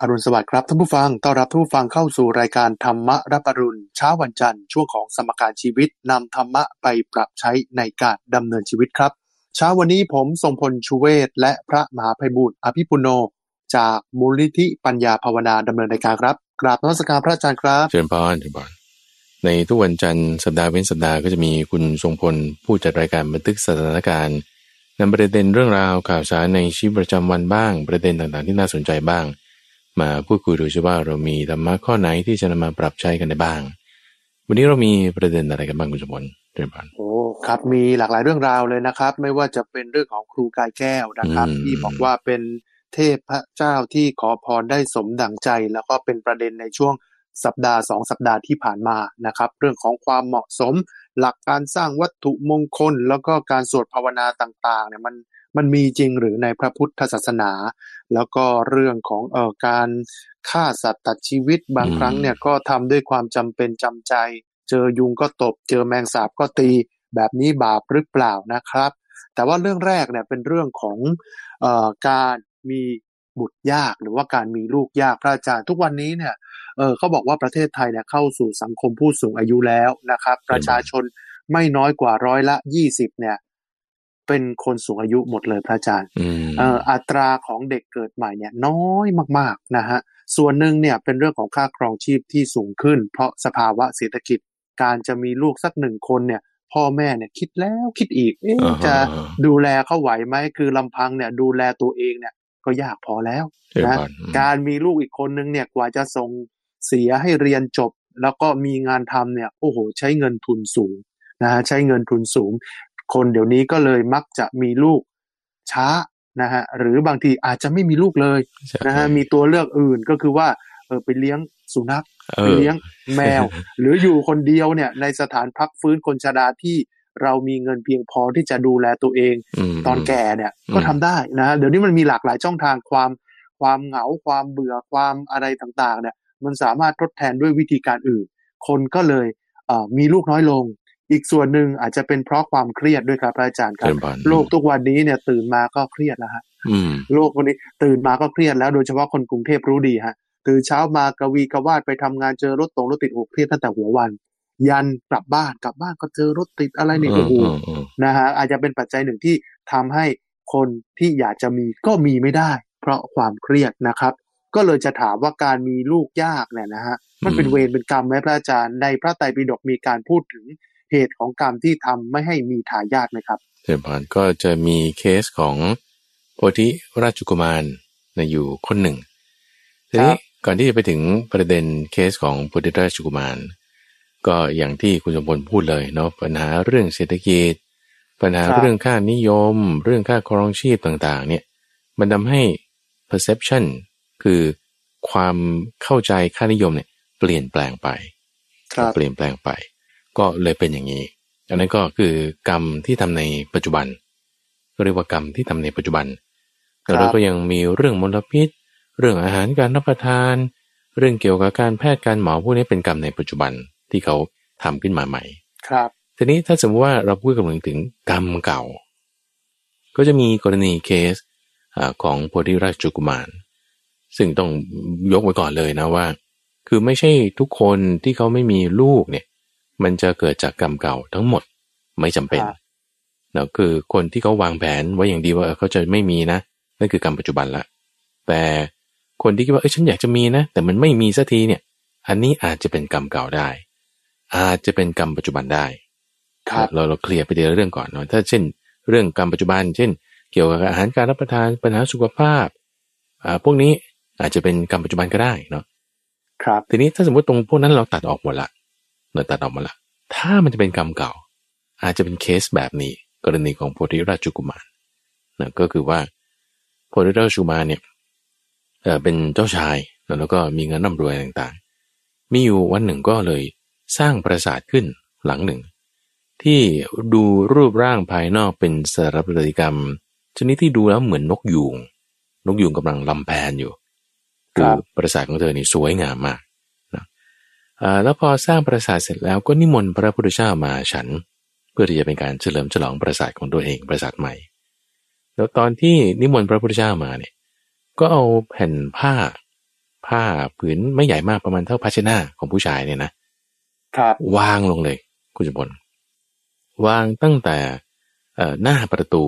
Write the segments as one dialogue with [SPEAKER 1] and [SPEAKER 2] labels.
[SPEAKER 1] อรุณสวัสดิ์ครับท่านผู้ฟัง ต้อนรับท่านผู้ฟังเข้าสู่รายการธรรมะรับอรุณเช้าวันจันทร์ช่วงของสมการชีวิตนำธรรมะไปปรับใช้ในการดำเนินชีวิตครับ เช้าวันนี้ผมทรงพลชูเวศและพระมหาภัยบุตรอภิปุโน จากมูลนิธิปัญญาภาวนาดำเนินรายการครับ กราบนมัสการพระอาจารย์ครับ
[SPEAKER 2] เชิญพรเชิญพรในทุกวันจันทร์สัปดาห์เว้นสัปดาห์ก็จะมีคุณทรงพลผู้จัดรายการบันทึกสถานการณ์นำประเด็นเรื่องราวข่าวสารในชีวิตประจำวันบ้าง ประเด็นต่างๆ ที่น่าสนใจบ้าง มาพูดคุยดูซิว่าเรามีธรรมะข้อไหนที่จะนำมาปรับใช้กันได้บ้าง วันนี้เรามีประเด็นอะไรกันบ้างคุณสมพลเชิญพร
[SPEAKER 1] โอ้ครับมีหลากหลายเรื่องราวเลยนะครับ ไม่ว่าจะเป็นเรื่องของครูกายแก้วนะครับ
[SPEAKER 2] อืม
[SPEAKER 1] ที่บอกว่าเป็นเทพพระเจ้าที่ขอพรได้สมดังใจ แล้วก็เป็นประเด็นในช่วงสัปดาห์สองสัปดาห์ที่ผ่านมานะครับ เรื่องของความเหมาะสม หลักการสร้างวัตถุมงคล แล้วก็การสวดภาวนาต่างๆเนี่ยมัน มันมีจริงหรือในพระพุทธศาสนา แล้วก็เรื่องของเอ่อการฆ่าสัตว์ตัดชีวิตบาง
[SPEAKER 2] อืม
[SPEAKER 1] ครั้งเนี่ยก็ทำด้วยความจำเป็นจำใจ เจอยุงก็ตบ เจอแมงสาบก็ตีแบบนี้บาปหรือเปล่านะครับ แต่ว่าเรื่องแรกเนี่ยเป็นเรื่องของเอ่อการมีบุตรยากหรือว่าการมีลูกยากพระอาจารย์ทุกวันนี้เนี่ยเออเขาบอกว่าประเทศไทยเนี่ยเข้าสู่สังคมผู้สูงอายุแล้วนะครับ ประชาชนไม่น้อยกว่าร้อยละยี่สิบเนี่ย เป็นคนสูงอายุหมดเลยพระอาจารย์
[SPEAKER 2] อืม
[SPEAKER 1] เอ่ออัตราของเด็กเกิดใหม่เนี่ยน้อยมากๆนะฮะส่วนหนึ่งเนี่ยเป็นเรื่องของค่าครองชีพที่สูงขึ้น เพราะสภาวะเศรษฐกิจการจะมีลูกสักหนึ่งคนเนี่ย พ่อแม่เนี่ยคิดแล้วคิดอีกเอ๊ะ
[SPEAKER 2] อ่าฮะ
[SPEAKER 1] จะดูแลเขาไหวไหมคือลำพังเนี่ย ดูแลตัวเองเนี่ย ก็ยากพอแล้ว
[SPEAKER 2] เชิญ
[SPEAKER 1] นะ
[SPEAKER 2] พรอืม
[SPEAKER 1] การมีลูกอีกคนนึงเนี่ยกว่าจะส่งเสียให้เรียนจบ แล้วก็มีงานทำเนี่ยโอ้โห ใช้เงินทุนสูงนะฮะใช้เงินทุนสูง คนเดี๋ยวนี้ก็เลยมักจะมีลูกช้านะฮะหรือบางทีอาจจะไม่มีลูกเลย
[SPEAKER 2] ใช่
[SPEAKER 1] นะฮะมีตัวเลือกอื่นก็คือว่าเออไปเลี้ยงสุนัข
[SPEAKER 2] เอ
[SPEAKER 1] ไป
[SPEAKER 2] อ
[SPEAKER 1] เลี้ยงแมว หรืออยู่คนเดียวเนี่ย ในสถานพักฟื้นคนชราที่เรามีเงินเพียงพอที่จะดูแลตัวเอง
[SPEAKER 2] ม
[SPEAKER 1] ตอนแก่เนี่ย
[SPEAKER 2] อืม
[SPEAKER 1] ก็ทำได้นะฮะเดี๋ยวนี้มันมีหลากหลายช่องทางความความเหงาความเบื่อความอะไรต่างๆ เนี่ย มันสามารถทดแทนด้วยวิธีการอื่น คนก็เลยเอ่อมีลูกน้อยลง อีกส่วนหนึ่งอาจจะเป็นเพราะความเครียดด้วยครับพระอาจารย์ครั
[SPEAKER 2] เชิ
[SPEAKER 1] บ
[SPEAKER 2] ญพร
[SPEAKER 1] โลกทุกวันนี้เนี่ยตื่นมาก็เครียดแล้วฮะ
[SPEAKER 2] อืม
[SPEAKER 1] โลกวันนี้ตื่นมาก็เครียดแล้วโดยเฉพาะคนกรุงเทพรู้ดีฮะตื่นเช้ามากระวีกระวาดไปทำงานเจอรถตรงรถติดโอ้เครียดตั้งแต่หัววัน ยันกลับบ้านกลับบ้านก็เจอรถติดอะไรเนี่ยโอ้โห
[SPEAKER 2] อืมอืม
[SPEAKER 1] นะฮะอาจจะเป็นปัจจัยหนึ่งที่ทำให้คนที่อยากจะมีก็มีไม่ได้ เพราะความเครียดนะครับ ก็เลยจะถามว่าการมีลูกยากเนี่ยนะฮะมันเป็นเวรเป็นกรรมไหมพระอาจารย์ในพระไตรปิฎกมีการพูดถึง เหตุของกรรมที่ทำไม่ให้มีทายาทไหมครับ
[SPEAKER 2] เชิญพรก็จะมีเคสของโพธิราชกุมารนะอยู่คนหนึ่งทีนี้
[SPEAKER 1] ครับ
[SPEAKER 2] ก่อนที่จะไปถึงประเด็นเคสของโพธิราชกุมาร ก็อย่างที่คุณสมพลพูดเลยเนาะปัญหาเรื่องเศรษฐกิจ ปัญหาเรื่องค่านิยม เรื่องค่าครองชีพต่างๆ เนี่ยมันทำให้ perception คือความเข้าใจค่านิยมเนี่ยเปลี่ยนแปลงไป
[SPEAKER 1] ครับ
[SPEAKER 2] เปลี่ยนแปลงไป ก็เลยเป็นอย่างนี้ อันนั้นก็คือกรรมที่ทำในปัจจุบันก็เรียกว่ากรรมที่ทำในปัจจุบัน
[SPEAKER 1] ครับ
[SPEAKER 2] แล้วก็ยังมีเรื่องมลพิษ เรื่องอาหารการรับประทาน เรื่องเกี่ยวกับการแพทย์การหมอพวกนี้เป็นกรรมในปัจจุบันที่เขาทำขึ้นมาใหม่
[SPEAKER 1] ครับ
[SPEAKER 2] ทีนี้ถ้าสมมติว่าเราพูดกันถึงกรรมเก่า ก็จะมีกรณีเคสอาของโพธิราชกุมาร ซึ่งต้องยกไว้ก่อนเลยนะว่า คือไม่ใช่ทุกคนที่เขาไม่มีลูกเนี่ย มันจะเกิดจากกรรมเก่าทั้งหมดไม่จำเป็น
[SPEAKER 1] ครับ
[SPEAKER 2] เนาะคือคนที่เขาวางแผนไว้อย่างดีว่าเออเขาจะไม่มีนะนั่นคือกรรมปัจจุบันละ แต่คนที่คิดว่าเออฉันอยากจะมีนะ แต่มันไม่มีสักทีเนี่ย อันนี้อาจจะเป็นกรรมเก่าได้ อาจจะเป็นกรรมปัจจุบันได้
[SPEAKER 1] ครับ
[SPEAKER 2] เราเราเคลียร์ไปทีละเรื่องก่อนเนาะถ้าเช่น เรื่องกรรมปัจจุบัน เช่น เกี่ยวกับอาหารการรับประทานปัญหาสุขภาพอ่าพวกนี้อาจจะเป็นกรรมปัจจุบันก็ได้เนาะ
[SPEAKER 1] ครับ
[SPEAKER 2] ทีนี้ถ้าสมมติตรงพวกนั้นเราตัดออกหมดละ เราตัดออกหมดละ ถ้ามันจะเป็นกรรมเก่า อาจจะเป็นเคสแบบนี้ กรณีของโพธิราชกุมารนะก็คือว่าโพธิราชกุมารเนี่ยเออเป็นเจ้าชายแล้วก็มีเงินร่ำรวยต่างๆ มีอยู่วันหนึ่งก็เลยสร้างปราสาทขึ้นหลังหนึ่ง ที่ดูรูปร่างภายนอกเป็นสถาปัตยกรรม ชนิดที่ดูแล้วเหมือนนกยูงนกยูงกำลังลำแพนอยู่
[SPEAKER 1] ครั
[SPEAKER 2] คือบปราสาทของเธอนี่สวยงามมากนะอ่า แล้วพอสร้างปราสาทเสร็จแล้วก็นิมนต์พระพุทธเจ้ามาฉัน เพื่อที่จะเป็นการเฉลิมฉลองปราสาทของตัวเองปราสาทใหม่ แล้วตอนที่นิมนต์พระพุทธเจ้ามาเนี่ยก็เอาแผ่นผ้า ผ้าผืนไม่ใหญ่มากประมาณเท่าภาชนะของผู้ชายเนี่ยนะครับวางลงเลย คุณจบลวางตั้งแต่หน้าประตู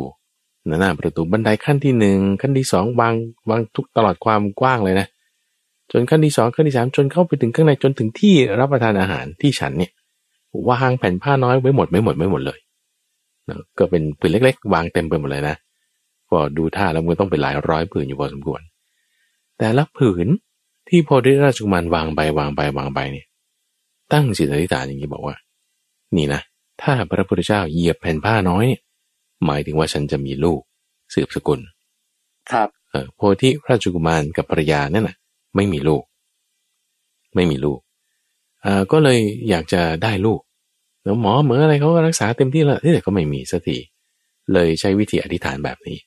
[SPEAKER 2] หน้าประตูบันไดขั้นที่หนึ่งขั้นที่สองวางวางทุกตลอดความกว้างเลยนะ จนขั้นที่สองขั้นที่สามจนเข้าไปถึงข้างในจนถึงที่รับประทานอาหารที่ฉันเนี่ยวางแผ่นผ้าน้อยไว้หมดไม่หมดไม่หมดเลยนะก็เป็นผืนเล็ก ๆ วางเต็มไปหมดเลยนะก็ดูท่าแล้วมันต้องเป็นหลายร้อยผืนอยู่พอสมควร แต่ละผืนที่พอได้ราชกุมารวางไปวางไปวางไปเนี่ย ตั้งจิตอธิษฐานอย่างนี้บอกว่า นี่นะ ถ้าพระพุทธเจ้าเหยียบแผ่นผ้าน้อย หมายถึงว่าฉันจะมีลูกสืบสกุล
[SPEAKER 1] ครับ
[SPEAKER 2] เออโพธิราชกุมารกับภรรยานั่นน่ะ ไม่มีลูก ไม่มีลูกอ่าก็เลยอยากจะได้ลูกแล้วหมอเหมืออะไรเขาก็รักษาเต็มที่แล้วแต่ก็ไม่มีสักทีเลยใช้วิธีอธิษฐานแบบนี้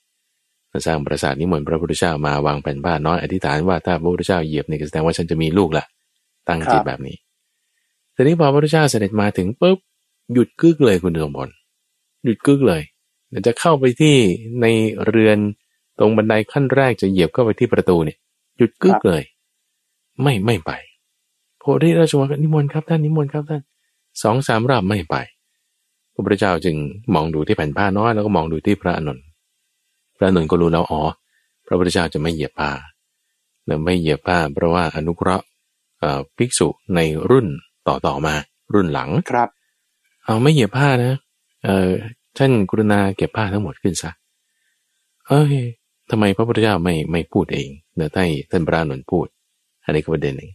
[SPEAKER 2] สร้างปราสาทนิมนต์พระพุทธเจ้ามาวางแผ่นผ้านน้อยอธิษฐานว่าถ้าพระพุทธเจ้าเหยียบนี่ก็แสดงว่าฉันจะมีลูกละตั้งจิตแบบนี้แต่นี้พอพระพุทธเจ้าเสด็จมาถึงปุ๊บหยุดกึกเลยคุณสมบัติหยุดกึกเลยจะเข้าไปที่ในเรือนตรงบันไดขั้นแรกจะเหยียบเข้าไปที่ประตูเนี่ยหยุดกึกเลย ไม่ไม่ไปโพธิราชวงศ์นิมนต์ครับท่านนิมนต์ครับท่านสองสามรอบไม่ไปพระพุทธเจ้าจึงมองดูที่แผ่นผ้าน้อยแล้วก็มองดูที่พระอนุนพระอนุนก็รู้แล้วอ๋อพระพุทธเจ้าจะไม่เหยียบผ้าและไม่เหยียบผ้าเพราะว่าอนุเคราะห์ภิกษุในรุ่นต่อต่อมา รุ่นหลัง
[SPEAKER 1] ครับ
[SPEAKER 2] เอาไม่เหยียบผ้านะเออท่านกรุณาเก็บผ้าทั้งหมดขึ้นซะเอ้ยทำไมพระพุทธเจ้าไม่ไม่พูดเองเดี๋ยวให้ท่านพระนนพูด อันนี้ก็ประเด็นหนึ่ง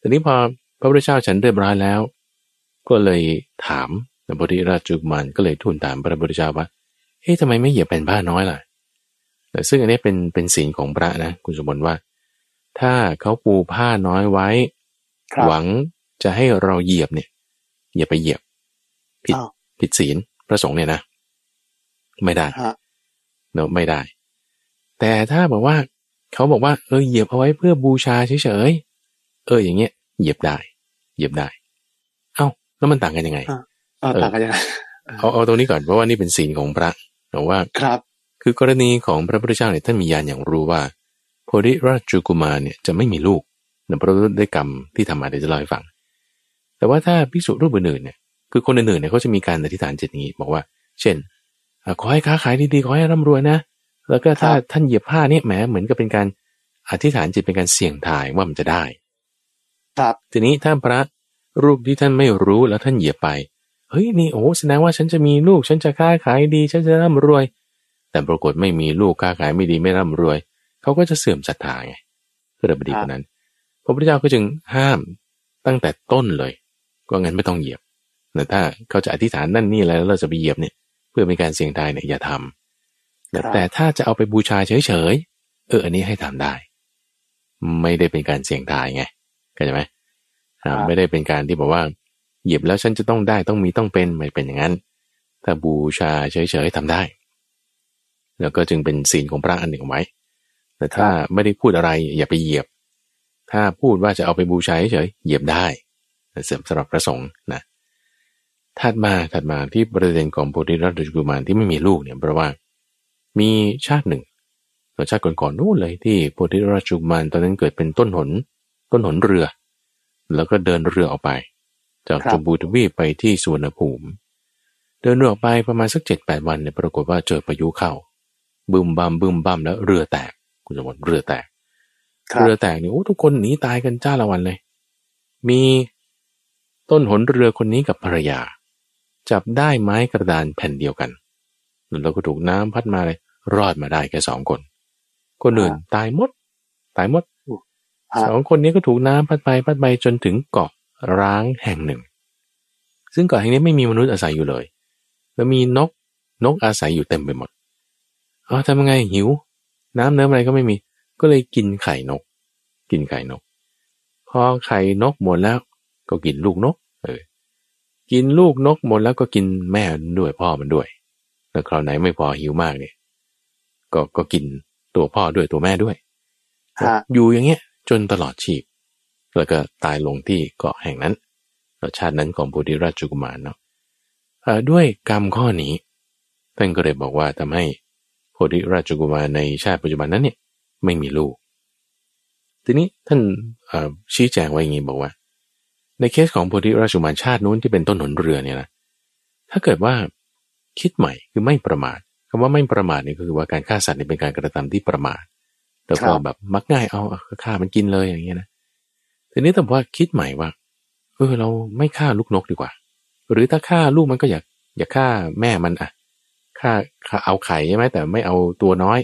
[SPEAKER 2] ทีนี้พอพระพุทธเจ้าฉันเรียบร้อยแล้ว ก็เลยถามพระพุทธราชจุมันก็เลยทูลถามพระพุทธเจ้าว่าเฮ้ยทำไมไม่เหยียบเป็นผ้าน้อยล่ะแต่ซึ่งอันนี้เป็นเป็นศีลของพระนะคุณสมบัติว่า ถ้าเขาปูผ้าน้อยไว้ หวังจะให้เราเหยียบเนี่ย อย่าไปเหยียบ ผิดผิดศีลพระสงฆ์เนี่ยนะ ไม่ได้เนอะไม่ได้ แต่ถ้าบอกว่า เขาบอกว่าเออเหยียบเอาไว้เพื่อบูชาเฉยๆ เอออย่างเงี้ยเหยียบได้ เหยียบได้ เอ้าแล้วมันต่างกันยังไง
[SPEAKER 1] เออต่างกันยังไง
[SPEAKER 2] เอาเอาตรงนี้ก่อนเพราะว่านี่เป็นศีลของพระหรือว่า
[SPEAKER 1] ครับ
[SPEAKER 2] คือกรณีของพระพุทธเจ้าเนี่ยท่านมีญาณอย่างรู้ว่าโพธิราชกุมารเนี่ยจะไม่มีลูกเนื่องเพราะด้วยกรรมที่ทำมาเดี๋ยวจะเล่าให้ฟัง แต่ว่าถ้าพิสูจน์รูปอื่นเนี่ยคือคนอื่นๆเนี่ยเขาจะมีการอธิษฐานจิตนี้ บอกว่า เช่นขอให้ค้าขายดีๆขอให้ร่ำรวยนะ แล้วก็ถ้าท่านเหยียบผ้านี่แหมเหมือนกับเป็นการอธิษฐานจิตเป็นการเสี่ยงทายว่ามันจะได้
[SPEAKER 1] ครับ
[SPEAKER 2] ทีนี้ถ้าพระรูปที่ท่านไม่รู้แล้วท่านเหยียบไป เฮ้ยนี่โอ้แสดงว่าฉันจะมีลูกฉันจะค้าขายดีฉันจะร่ำรวย แต่ปรากฏไม่มีลูกค้าขายไม่ดีไม่ร่ำรวย เขาก็จะเสื่อมศรัทธาไงเพื่อบดีคนนั้น พระพุทธเจ้าก็จึงห้ามตั้งแต่ต้นเลย ก็งั้นไม่ต้องเหยียบแต่ถ้าเขาจะอธิษฐานนั่นนี่แล้วเราจะไปเหยียบเนี่ย เพื่อเป็นการเสี่ยงทายเนี่ยอย่าทำ แต่ถ้าจะเอาไปบูชาเฉยๆ เออ อันนี้ให้ทำได้ ไม่ได้เป็นการเสี่ยงทายไงเข้าใจไหมไม่ได้เป็นการที่บอกว่าหยิบแล้วฉันจะต้องได้ต้องมีต้องเป็นไม่เป็นอย่างนั้น ถ้าบูชาเฉยๆทำได้ แล้วก็จึงเป็นศีลของพระอันหนึ่งไว้ แต่ถ้าไม่ได้พูดอะไรอย่าไปเหยียบ ถ้าพูดว่าจะเอาไปบูชาเฉยๆเหยียบได้เสริมสำหรับพระสงฆ์นะถัดมาถัดมาที่ประเด็นของโพธิรัตนกุมารที่ไม่มีลูกเนี่ยเพราะว่า มีชาติหนึ่งชาติก่อนๆนู้นเลยที่โพธิรัตนกุมารตอนนั้นเกิดเป็นต้นหน ต้นหนเรือ แล้วก็เดินเรือออกไป จากจบูทวีปไปที่สุวรรณภูมิ เดินเรือออกไปประมาณสักเจ็ดแปดวันเนี่ยปรากฏว่าเจอพายุเข้าบึมบัมบึมบัมแล้วเรือแตกคุณสมบัติเรือแตก เรือแตกเนี่ยโอ้ทุกคนหนีตายกันจ้าละวันเลย มีต้นหนเรือคนนี้กับภรรยา จับได้ไม้กระดานแผ่นเดียวกันแล้วก็ถูกน้ำพัดมาเลย รอดมาได้แค่สองคน คนอื่นตายหมด ตายหมดสองคนนี้ก็ถูกน้ำพัดไปพัดไปจนถึงเกาะร้างแห่งหนึ่ง ซึ่งเกาะแห่งนี้ไม่มีมนุษย์อาศัยอยู่เลย แล้วมีนกนกอาศัยอยู่เต็มไปหมดเอาทำยังไงหิว น้ำเนื้ออะไรก็ไม่มี ก็เลยกินไข่นก กินไข่นก พอไข่นกหมดแล้ว ก็กินลูกนก เออ กินลูกนกหมดแล้วก็กินแม่ด้วยพ่อมันด้วย แล้วคราวไหนไม่พอหิวมากเนี่ย ก็ก็กินตัวพ่อด้วยตัวแม่ด้วย อยู่อย่างเงี้ยจนตลอดชีพ แล้วก็ตายลงที่เกาะแห่งนั้นรชาตินั้นของโพธิราชกุมารเนาะด้วยกรรมข้อนี้ท่านก็เลยบอกว่าทำให้โพธิราชกุมารในชาติปัจจุบันนั้นเนี่ยไม่มีลูก ทีนี้ท่านชี้แจงไว้อย่างนี้บอกว่า ในเคสของโพธิราชุมานชาตินู้นที่เป็นต้นหนเรือเนี่ยนะถ้าเกิดว่าคิดใหม่คือไม่ประมาท คำว่าไม่ประมาทนี่ก็คือว่าการฆ่าสัตว์นี่เป็นการกระทำที่ประมาทแต่พอแบบมักง่ายเอาฆ่ามันกินเลยอย่างเงี้ยนะทีนี้แต่ว่าคิดใหม่ว่าเออเราไม่ฆ่าลูกนกดีกว่า หรือถ้าฆ่าลูกมันก็อยากอยากฆ่าแม่มันอะฆ่าเอาไข่ใช่ไหมแต่ไม่เอาตัวน้อย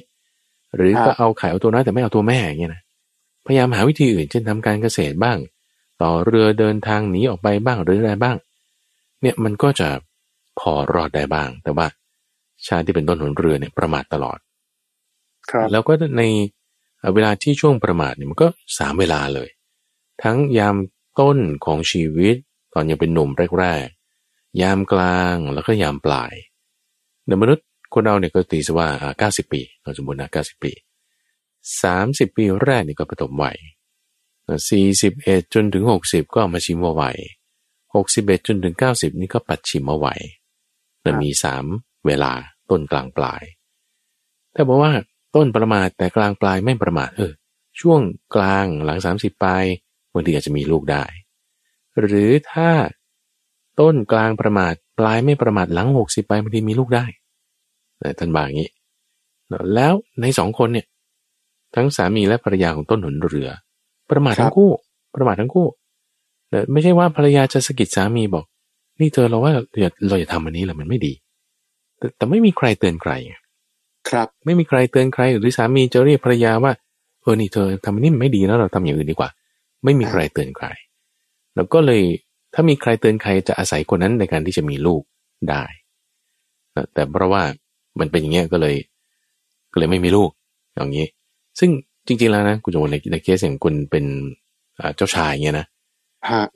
[SPEAKER 2] หรือก็เอาไข่เอาตัวน้อยแต่ไม่เอาตัวแม่อย่างเงี้ยนะพยายามหาวิธีอื่นเช่นทำการเกษตรบ้าง ต่อเรือเดินทางหนีออกไปบ้างหรืออะไรบ้าง เนี่ยมันก็จะพอรอดได้บ้าง แต่ว่า ชาติที่เป็นต้นหนเรือเนี่ยประมาทตลอด
[SPEAKER 1] ครับ
[SPEAKER 2] แล้วก็ในเวลาที่ช่วงประมาทเนี่ยมันก็สามเวลาเลย ทั้งยามต้นของชีวิต ตอนยังเป็นหนุ่มแรกๆยามกลางแล้วก็ยามปลายในมนุษย์คนเราเนี่ยก็ตีซะว่าเก้าสิบปีเราสมมตินะเก้าสิบปีสามสิบปีแรกนี่ก็ปฐมวัยสี่สิบเอ็ดจนถึงหกสิบก็มาชิมวัยหกสิบเอ็ดจนถึงเก้าสิบนี่ก็ปัดชิมวัยแต่มีสาม เวลาต้นกลางปลายแต่บอกว่าต้นประมาทแต่กลางปลายไม่ประมาทเออช่วงกลางหลังสามสิบปลายบางทีอาจจะมีลูกได้ หรือถ้าต้นกลางประมาทปลายไม่ประมาทหลังหกสิบปลายบางทีมีลูกได้ท่านบาอย่างนี้แล้วในสองคนเนี่ย ทั้งสามีและภรรยาของต้นหนเรือ ประมาททั้งคู่ ประมาททั้งคู่ไม่ใช่ว่าภรรยาจะสะกิดสามีบอก นี่เธอเราว่าเราเราอย่าทำอันนี้แหละมันไม่ดี แต่แต่ไม่มีใครเตือนใคร
[SPEAKER 1] ครับ
[SPEAKER 2] ไม่มีใครเตือนใคร หรือสามีจะเรียกภรรยาว่าเออนี่เธอทำอันนี้ไม่ดีแล้วเราทำอย่างอื่นดีกว่า ไม่มีใครเตือนใคร แล้วก็เลยถ้ามีใครเตือนใครจะอาศัยคนนั้นในการที่จะมีลูกได้แต่เพราะว่ามันเป็นอย่างเงี้ยก็เลย ก็เลยไม่มีลูกอย่างนี้ ซึ่งจริงๆแล้วนะคุณโจในในเคสอย่างคุณเป็นเจ้าชายเงี้ยนะ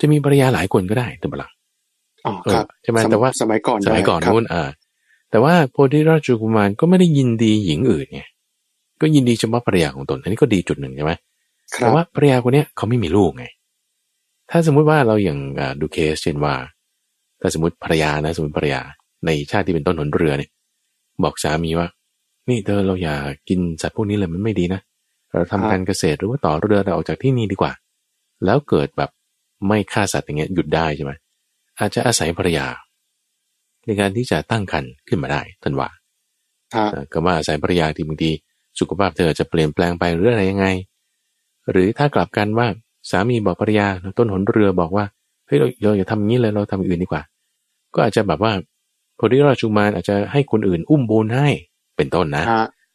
[SPEAKER 2] จะมีภรรยาหลายคนก็ได้แต่บลัง
[SPEAKER 1] อ๋อครับ
[SPEAKER 2] ใช่ไหมแต่ว่า
[SPEAKER 1] สมัยก่อน
[SPEAKER 2] สมัยก่อนนู้นอ่า แต่ว่าโพธิราชกุมารก็ไม่ได้ยินดีหญิงอื่นไงก็ยินดีเฉพาะภรรยาของตนอันนี้ก็ดีจุดหนึ่งใช่ไหมแต่ว่าภรรยาคนนี้เขาไม่มีลูกไง ถ้าสมมุติว่าเราอย่างดูเคสเช่นว่า ถ้าสมมติภรรยานะสมมติภรรยาในชาติที่เป็นต้นหนเรือเนี่ย บอกสามีว่า นี่เธอเราอย่ากินสัตว์พวกนี้เลยมันไม่ดีนะเราทำการเกษตรหรือว่าต่อเรือเราออกจากที่นี่ดีกว่า แล้วเกิดแบบไม่ฆ่าสัตว์อย่างเงี้ยหยุดได้ใช่ไหมอาจจะอาศัยภรรยา ในการที่จะตั้งครรภ์ขึ้นมาได้ท่านว่าก็ว่าอาศัยภรรยาที่บางทีสุขภาพเธอจะเปลี่ยนแปลงไปหรืออะไรยังไง หรือถ้ากลับกันว่าสามีบอกภรรยาต้นหนเรือบอกว่าเฮ้ยเราเราอย่าทำอย่างนี้เลยเราทำอื่นดีกว่า ก็อาจจะแบบว่าพอดีราชุมานอาจจะให้คนอื่นอุ้มบุญให้เป็นต้นนะ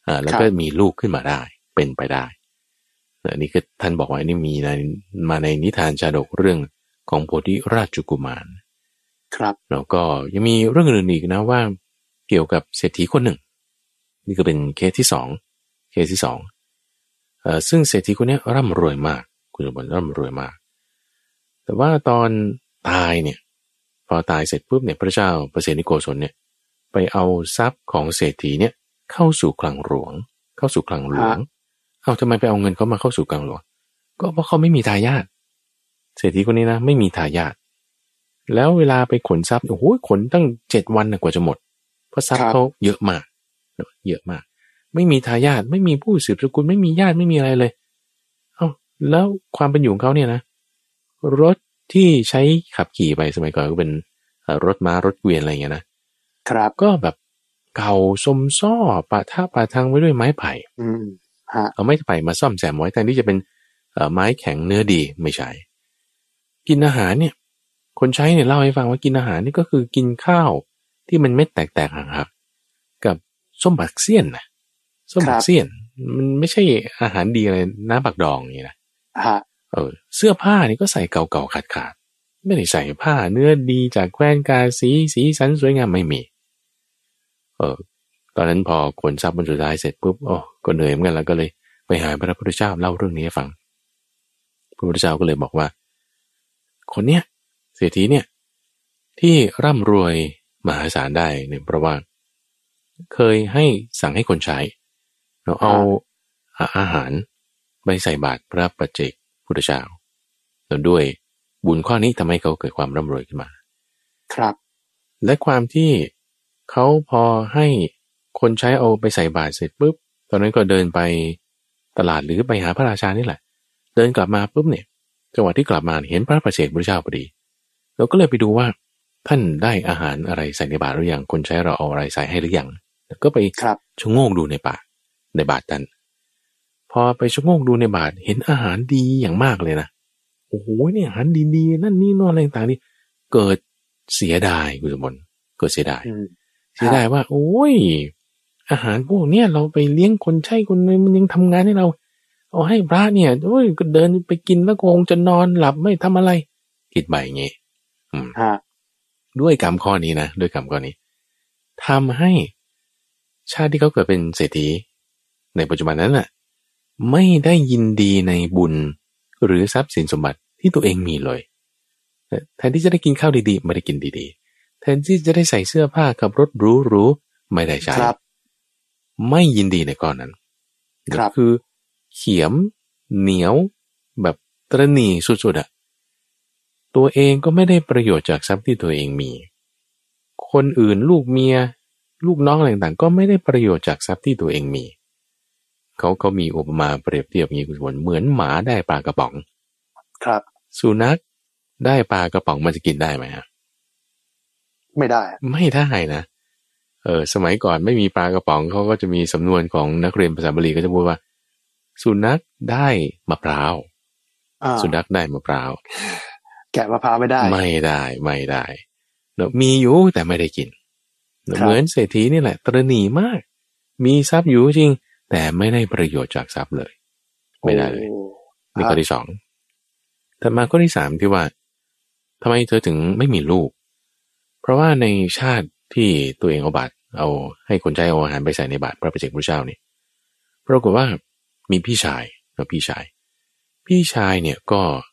[SPEAKER 2] อ่าแล้วก็มีลูกขึ้นมาได้เป็นไปได้อันนี้คือท่านบอกว่านี่มีในมาในนิทานชาดกเรื่องของโพธิราชกุมาร
[SPEAKER 1] ครับ
[SPEAKER 2] แล้วก็ยังมีเรื่องอื่นอีกนะว่าเกี่ยวกับเศรษฐีคนหนึ่ง นี่ก็เป็นเคสที่สองเคสที่สองเอ่อซึ่งเศรษฐีคนนี้ร่ำรวยมาก คุณสมบัติร่ำรวยมาก แต่ว่าตอนตายเนี่ยพอตายเสร็จปุ๊บเนี่ยพระเจ้าประเสนิโกศลเนี่ยไปเอาทรัพย์ของเศรษฐีเนี่ยเข้าสู่คลังหลวง เข้าสู่คลังหลวง เอาทำไมไปเอาเงินเขามาเข้าสู่คลังหลวง ก็เพราะเขาไม่มีทายาทเศรษฐีคนนี้นะไม่มีทายาท แล้วเวลาไปขนทรัพย์โอ้โหขนตั้งเจ็ดวันนะกว่าจะหมด เพราะทรัพย์เขาเยอะมากเยอะมาก ไม่มีทายาทไม่มีผู้สืบสกุลไม่มีญาติไม่มีอะไรเลยเอ้าแล้วความเป็นอยู่ของเขาเนี่ยนะรถที่ใช้ขับขี่ไปสมัยก่อนก็เป็นรถม้ารถเกวียนอะไรเงี้ยนะ
[SPEAKER 1] ครับ
[SPEAKER 2] ก็แบบเก่าสมซ้อปะท่าปะทางไว้ด้วยไม้ไผ่
[SPEAKER 1] อืมฮะ
[SPEAKER 2] เอาไม้ไผ่มาซ่อมแซมไว้แทนที่จะเป็นไม้แข็งเนื้อดีไม่ใช่ กินอาหารเนี่ย คนใช้เนี่ยเล่าให้ฟังว่ากินอาหารนี่ก็คือกินข้าวที่มันเม็ดแตกๆหักๆกับส้มบักเซียนนะส้มบักเซียน มันไม่ใช่อาหารดีอะไรน้ำปักดองนี่นะ
[SPEAKER 1] ฮะ
[SPEAKER 2] เออ เสื้อผ้านี่ก็ใส่เก่าๆขาดๆไม่ได้ใส่ผ้าเนื้อดีจากแคว้นกาสีสีสันสวยงามไม่มี เออ ตอนนั้นพอขนทรัพย์บรรจุท้ายเสร็จปุ๊บอ๋อก็เหนื่อยเหมือนกันแล้วก็เลยไปหาพระพุทธเจ้าเล่าเรื่องนี้ให้ฟังพระพุทธเจ้าก็เลยบอกว่า คนเนี้ย เศรษฐีเนี่ยที่ร่ำรวยมหาศาลได้เนี่ยเพราะว่า เคยให้สั่งให้คนใช้เราเอาอาหารไปใส่บาตรพระปัจเจกพุทธเจ้าแล้วด้วยบุญข้อนี้ทำให้เขาเกิดความร่ำรวยขึ้นมา
[SPEAKER 1] ครับ
[SPEAKER 2] และความที่เขาพอให้คนใช้เอาไปใส่บาตรเสร็จปุ๊บ ตอนนั้นก็เดินไปตลาดหรือไปหาพระราชานี่แหละ เดินกลับมาปุ๊บเนี่ย จังหวะที่กลับมาเห็นพระประเจกพระเจ้าพอดี เราก็เลยไปดูว่า ท่านได้อาหารอะไรใส่ในบาตรหรือยังคนใช้เราเอาอะไรใส่ให้หรือยังแล้วก็ไป
[SPEAKER 1] ครับ
[SPEAKER 2] ชะโงกดูในบาตรในบาตรนั้นพอไปชะโงกดูในบาตรเห็นอาหารดีอย่างมากเลยนะโอ้โหเนี่ยอาหารดีๆนั่นนี่นอนอะไรต่างๆนี่เกิดเสียดายคุณสมบัติเกิดเสียดาย
[SPEAKER 1] อืม
[SPEAKER 2] เสียดายว่า โอ้ย อาหารพวกเนี้ยเราไปเลี้ยงคนใช่คนนึงมันยังทำงานให้เรา เอาให้พระเนี่ยโอ้ยก็เดินไปกินแล้วคงจะนอนหลับไม่ทำอะไรคิดไปอย่างงี้อืม
[SPEAKER 1] ฮะ
[SPEAKER 2] ด้วยกรรมข้อนี้นะด้วยกรรมข้อนี้ทำให้ชาติที่เขาเกิดเป็นเศรษฐีในปัจจุบันนั้นน่ะ ไม่ได้ยินดีในบุญหรือทรัพย์สินสมบัติที่ตัวเองมีเลยแทนที่จะได้กินข้าวดีๆ ไม่ได้กินดีๆ แทนที่จะได้ใส่เสื้อผ้าขับรถหรูๆไม่ได้ใช้
[SPEAKER 1] ครับ
[SPEAKER 2] ไม่ยินดีในก้อนนั้น
[SPEAKER 1] ครับ
[SPEAKER 2] คือเขียมเหนียวแบบตระหนี่สุดๆอะ ตัวเองก็ไม่ได้ประโยชน์จากทรัพย์ที่ตัวเองมี คนอื่นลูกเมีย ลูกน้องอะไรต่างๆ ก็ไม่ได้ประโยชน์จากทรัพย์ที่ตัวเองมี เขาเขามีอุปมาเปรียบเทียบอย่างนี้คุณสมบัติเหมือนหมาได้ปลากระป๋อง
[SPEAKER 1] ครับ
[SPEAKER 2] สุนัขได้ปลากระป๋องมันจะกินได้ไหมฮะ
[SPEAKER 1] ไม่ได้
[SPEAKER 2] ไม่ได้นะเออสมัยก่อนไม่มีปลากระป๋องเขาก็จะมีสำนวนของนักเรียนภาษาบาลีก็จะพูดว่า สุนัขได้มะพร้าว
[SPEAKER 1] อ่า
[SPEAKER 2] สุนัขได้มะพร้าว
[SPEAKER 1] แกะมะพร้าวไม่ได้
[SPEAKER 2] ไม่ได้ไม่ได้เนอะมีอยู่แต่ไม่ได้กินเนอะ
[SPEAKER 1] ครับ
[SPEAKER 2] เหมือนเศรษฐีนี่แหละตระหนี่มาก มีทรัพย์อยู่จริง แต่ไม่ได้ประโยชน์จากทรัพย์เลย ไม่ได้เลย
[SPEAKER 1] โอ้
[SPEAKER 2] นี่ข้อที่สองถัดมาข้อที่สามที่ว่าทำไมเธอถึงไม่มีลูก เพราะว่าในชาติที่ตัวเองเอาบาตรเอาให้คนใช้เอาอาหารไปใส่ในบาตรพระประเจกพระเจ้านี่ปรากฏว่ามีพี่ชายแล้วพี่ชาย พี่ชายเนี่ยก็เอ่อ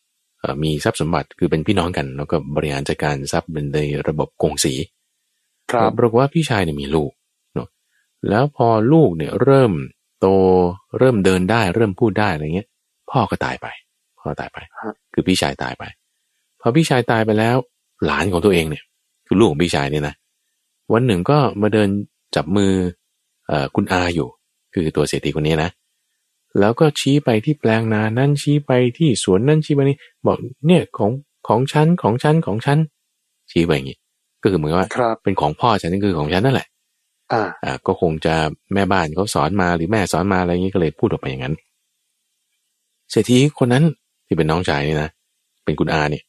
[SPEAKER 2] มีทรัพย์สมบัติคือเป็นพี่น้องกัน แล้วก็บริหารจัดการทรัพย์เป็นในระบบกงสี
[SPEAKER 1] ครับ
[SPEAKER 2] ปรากฏว่าพี่ชายเนี่ยมีลูกเนาะแล้วพอลูกเนี่ยเริ่มโตเริ่มเดินได้ เริ่มพูดได้อะไรเงี้ย พ่อก็ตายไป พ่อตายไป
[SPEAKER 1] ฮะ
[SPEAKER 2] คือพี่ชายตายไป พอพี่ชายตายไปแล้ว หลานของตัวเองเนี่ย คือลูกของพี่ชายเนี่ยนะวันหนึ่งก็มาเดินจับมือเอ่อคุณอาอยู่ คือตัวเศรษฐีคนนี้นะ แล้วก็ชี้ไปที่แปลงนานั่นชี้ไปที่สวนนั่นชี้ไปนี่บอกเนี่ยของของฉันของฉันของฉันชี้ไปอย่างนี้ก็คือเหมือนกับว่า
[SPEAKER 1] ครับ
[SPEAKER 2] เป็นของพ่อฉันนี่คือของฉันนั่นแหละ
[SPEAKER 1] อ่า
[SPEAKER 2] อ่า ก็คงจะแม่บ้านเขาสอนมาหรือแม่สอนมาอะไรอย่างนี้ก็เลยพูดออกไปอย่างนั้นเศรษฐีคนนั้นที่เป็นน้องชายนี่นะเป็นคุณอาเนี่ย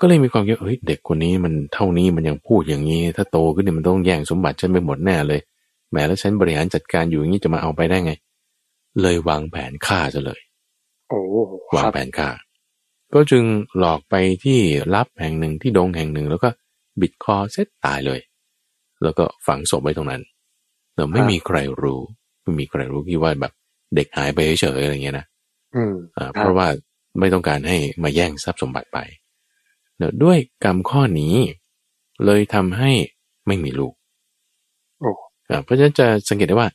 [SPEAKER 2] ก็เลยมีความคิดว่าเฮ้ยเด็กคนนี้มันเท่านี้มันยังพูดอย่างนี้ ถ้าโตขึ้นเนี่ยมันต้องแย่งสมบัติฉันไปหมดแน่เลยแหมแล้วฉันบริหารจัดการอยู่อย่างนี้จะมาเอาไปได้ไง เลยวางแผนฆ่าซะเลย
[SPEAKER 1] โอ้ควา
[SPEAKER 2] ง
[SPEAKER 1] รับ
[SPEAKER 2] แผนฆ่า ก็จึงหลอกไปที่ลับแห่งหนึ่งที่ดงแห่งหนึ่ง แล้วก็บิดคอเสร็จตายเลย แล้วก็ฝังศพไว้ตรงนั้นแต่ไม่มีใครรู้ไม่มีใครรู้คิดว่าแบบเด็กหายไปเฉยๆอะไรเงี้ยนะ
[SPEAKER 1] อืม
[SPEAKER 2] อ่า
[SPEAKER 1] ครับ
[SPEAKER 2] เพราะว่าไม่ต้องการให้มาแย่งทรัพย์สมบัติไปเนอะด้วยกรรมข้อนี้ เลยทำให้ไม่มีลูก
[SPEAKER 1] โอ้
[SPEAKER 2] อ่าเพราะฉะนั้นจะสังเกตได้ว่า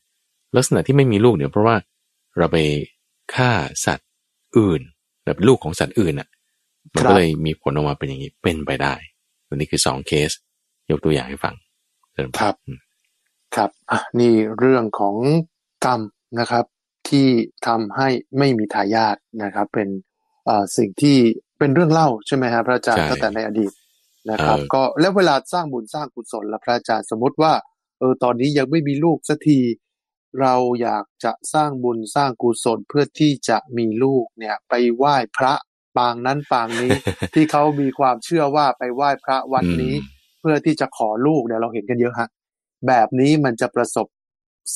[SPEAKER 2] ลักษณะที่ไม่มีลูกเนี่ยเพราะว่า เราไปฆ่าสัตว์อื่น แบบลูกของสัตว์อื่นอะ มันก็เลยมีผลออกมาเป็นอย่างนี้เป็นไปได้อันนี้คือสองเคส ยกตัวอย่างให้ฟังเชิญ
[SPEAKER 1] ครับ
[SPEAKER 2] อืม
[SPEAKER 1] ครับอะนี่เรื่องของกรรมนะครับ ที่ทำให้ไม่มีทายาทนะครับ เป็นเอ่อสิ่งที่เป็นเรื่องเล่าใช่ไหมครับพระอาจารย์
[SPEAKER 2] ใช่
[SPEAKER 1] ตั้งแต่ในอดีตนะครับ
[SPEAKER 2] เออ
[SPEAKER 1] ก็แล้วเวลาสร้างบุญสร้างกุศลละพระอาจารย์สมมติว่าเออตอนนี้ยังไม่มีลูกสักที เราอยากจะสร้างบุญสร้างกุศลเพื่อที่จะมีลูกเนี่ย ไปไหว้พระปางนั้นปางนี้ ที่เขามีความเชื่อว่าไปไหว้พระวัดนี้
[SPEAKER 2] อืม
[SPEAKER 1] เพื่อที่จะขอลูกเนี่ยเราเห็นกันเยอะฮะแบบนี้มันจะประสบ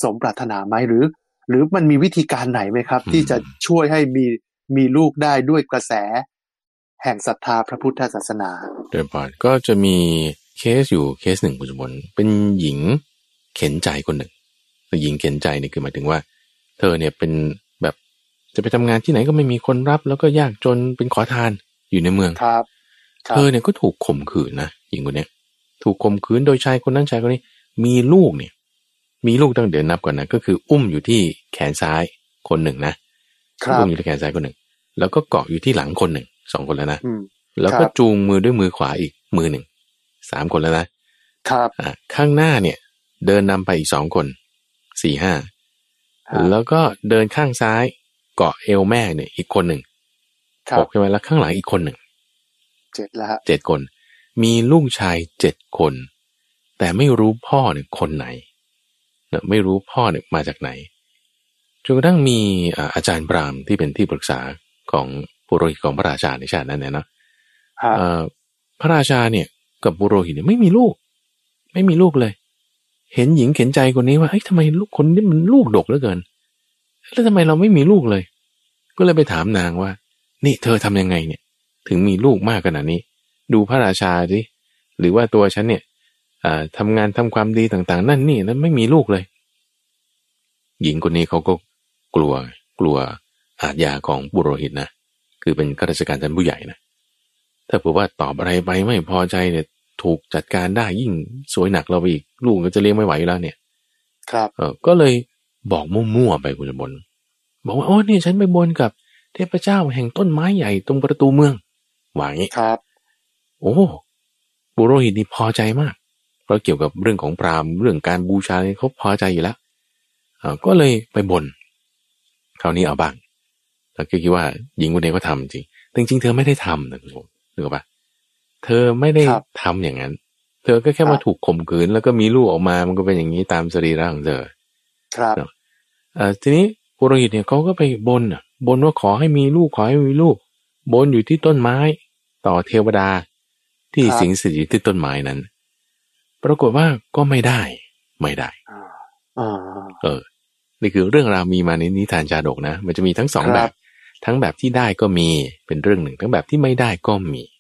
[SPEAKER 1] สมปรารถนาไหมหรือ หรือมันมีวิธีการไหนไหมครับ
[SPEAKER 2] อืม
[SPEAKER 1] ที่จะช่วยให้มีมีลูกได้ด้วยกระแส แห่งศรัทธาพระพุทธศาสนา
[SPEAKER 2] เดินพอดก็จะมีเคสอยู่เคสหนึ่งคุณสมบัติเป็นหญิงเข็นใจคนหนึ่ง หญิงเข็นใจนี่คือหมายถึงว่า เธอเนี่ยเป็นแบบจะไปทำงานที่ไหนก็ไม่มีคนรับ แล้วก็ยากจนเป็นขอทานอยู่ในเมือง
[SPEAKER 1] ครับครั
[SPEAKER 2] เธ
[SPEAKER 1] บ
[SPEAKER 2] อเนี่ยก็ถูกข่มขืนนะหญิงคนเนี้ยถูกข่มขืนโดยชายคนนั้นชายคนนี้ มีลูกเนี่ย มีลูกตั้งเดือนนับก่อนนะก็คือ อุ้มอยู่ที่แขนซ้ายคนหนึ่งนะครับอุ้มอยู่ที่แขนซ้ายคนหนึ่ง แล้วก็เกาะอยู่ที่หลังคนหนึ่งสองคนแล้วนะ
[SPEAKER 1] อืม
[SPEAKER 2] แล้วก็
[SPEAKER 1] ครับ
[SPEAKER 2] จูงมือด้วยมือขวาอีกมือหนึ่งสามคนแล้วนะครับอะข้างหน้าเนี่ย เดินนำไปอีกสองคน สี่ห้า
[SPEAKER 1] ครับ
[SPEAKER 2] แล้วก็เดินข้างซ้ายเกาะเอวแม่เนี่ยอีกคนหนึ่ง
[SPEAKER 1] ครั
[SPEAKER 2] ห
[SPEAKER 1] บ
[SPEAKER 2] กใช่ไหมแล้วข้างหลังอีกคนหนึ่ง
[SPEAKER 1] เจ็ดแล้วฮะ
[SPEAKER 2] เจ็ดคน มีลูกชายเจ็ดคน แต่ไม่รู้พ่อเนี่ยคนไหนเนอะไม่รู้พ่อเนี่ยมาจากไหนจนกระทั่งมีอ่าอาจารย์บรามที่เป็นที่ปรึกษาของปุโรหิตของพระราชาในชาตินั้นเนี่ยเนาะ
[SPEAKER 1] ฮะ
[SPEAKER 2] เอ่อพระราชาเนี่ยกับปุโรหิตเนี่ยไม่มีลูก ไม่มีลูกเลย เห็นหญิงเข็นใจคนนี้ว่าเอ้ยทำไมลูกคนนี้มันลูกดกเหลือเกิน แล้วทำไมเราไม่มีลูกเลย ก็เลยไปถามนางว่า นี่เธอทำยังไงเนี่ย ถึงมีลูกมากขนาดนี้ ดูพระราชาสิหรือว่าตัวฉันเนี่ยอ่าทำงานทำความดีต่างๆ นั่นนี่แล้วไม่มีลูกเลย หญิงคนนี้เขาก็กลัวกลัวอาทยาของบุโรหิตนะคือเป็นข้าราชการชั้นผู้ใหญ่นะถ้าเผื่อว่าตอบอะไรไปไม่พอใจเนี่ย ถูกจัดการได้ยิ่งสวยหนักเราไปอีก ลูกก็จะเลี้ยงไม่ไหวอยู่แล้วเนี่ย
[SPEAKER 1] ครับ
[SPEAKER 2] เออก็เลยบอกมั่วๆไปคุณจะบนบอกว่าอ๋อเนี่ยฉันไปบนกับเทพเจ้าแห่งต้นไม้ใหญ่ตรงประตูเมืองว่าอย่างนี้
[SPEAKER 1] ครับ
[SPEAKER 2] โอ้บุโรหิตนี่พอใจมาก เพราะเกี่ยวกับเรื่องของพราหมณ์เรื่องการบูชาเนี่ยเขาพอใจอยู่แล้วเออก็เลยไปบนคราวนี้เอาบ้างแล้วก็คิดว่าหญิงคนนี้ก็ทำจริงแต่จริงๆเธอไม่ได้ทำนะคุณผู้ชมนึกออกปะ เธอไม่ได้
[SPEAKER 1] ครับ
[SPEAKER 2] ทำอย่างนั้น เธอก็แค่
[SPEAKER 1] ครั
[SPEAKER 2] มา
[SPEAKER 1] บ
[SPEAKER 2] ถูกข่มขืน แล้วก็มีลูกออกมา มันก็เป็นอย่างนี้ตามสรีระของเธอ
[SPEAKER 1] ครับ
[SPEAKER 2] เนอะเอ่อทีนี้ปุโรหิตเนี่ยเขาก็ไปบนอะบนว่าขอให้มีลูกขอให้มีลูก บนอยู่ที่ต้นไม้ ต่อเทวดา ที่
[SPEAKER 1] ครับ
[SPEAKER 2] สิงสถิตอยู่ที่ต้นไม้นั้น ปรากฏว่าก็ไม่ได้ ไม่ได้
[SPEAKER 1] อ่าอ่า
[SPEAKER 2] เออ นี่คือเรื่องราวมีมาในนิทานชาดกนะ มันจะมีทั้งสอง
[SPEAKER 1] ครับ
[SPEAKER 2] แบบ ทั้งแบบที่ได้ก็มีเป็นเรื่องหนึ่ง ทั้งแบบที่ไม่ได้ก็มี
[SPEAKER 1] ฮะ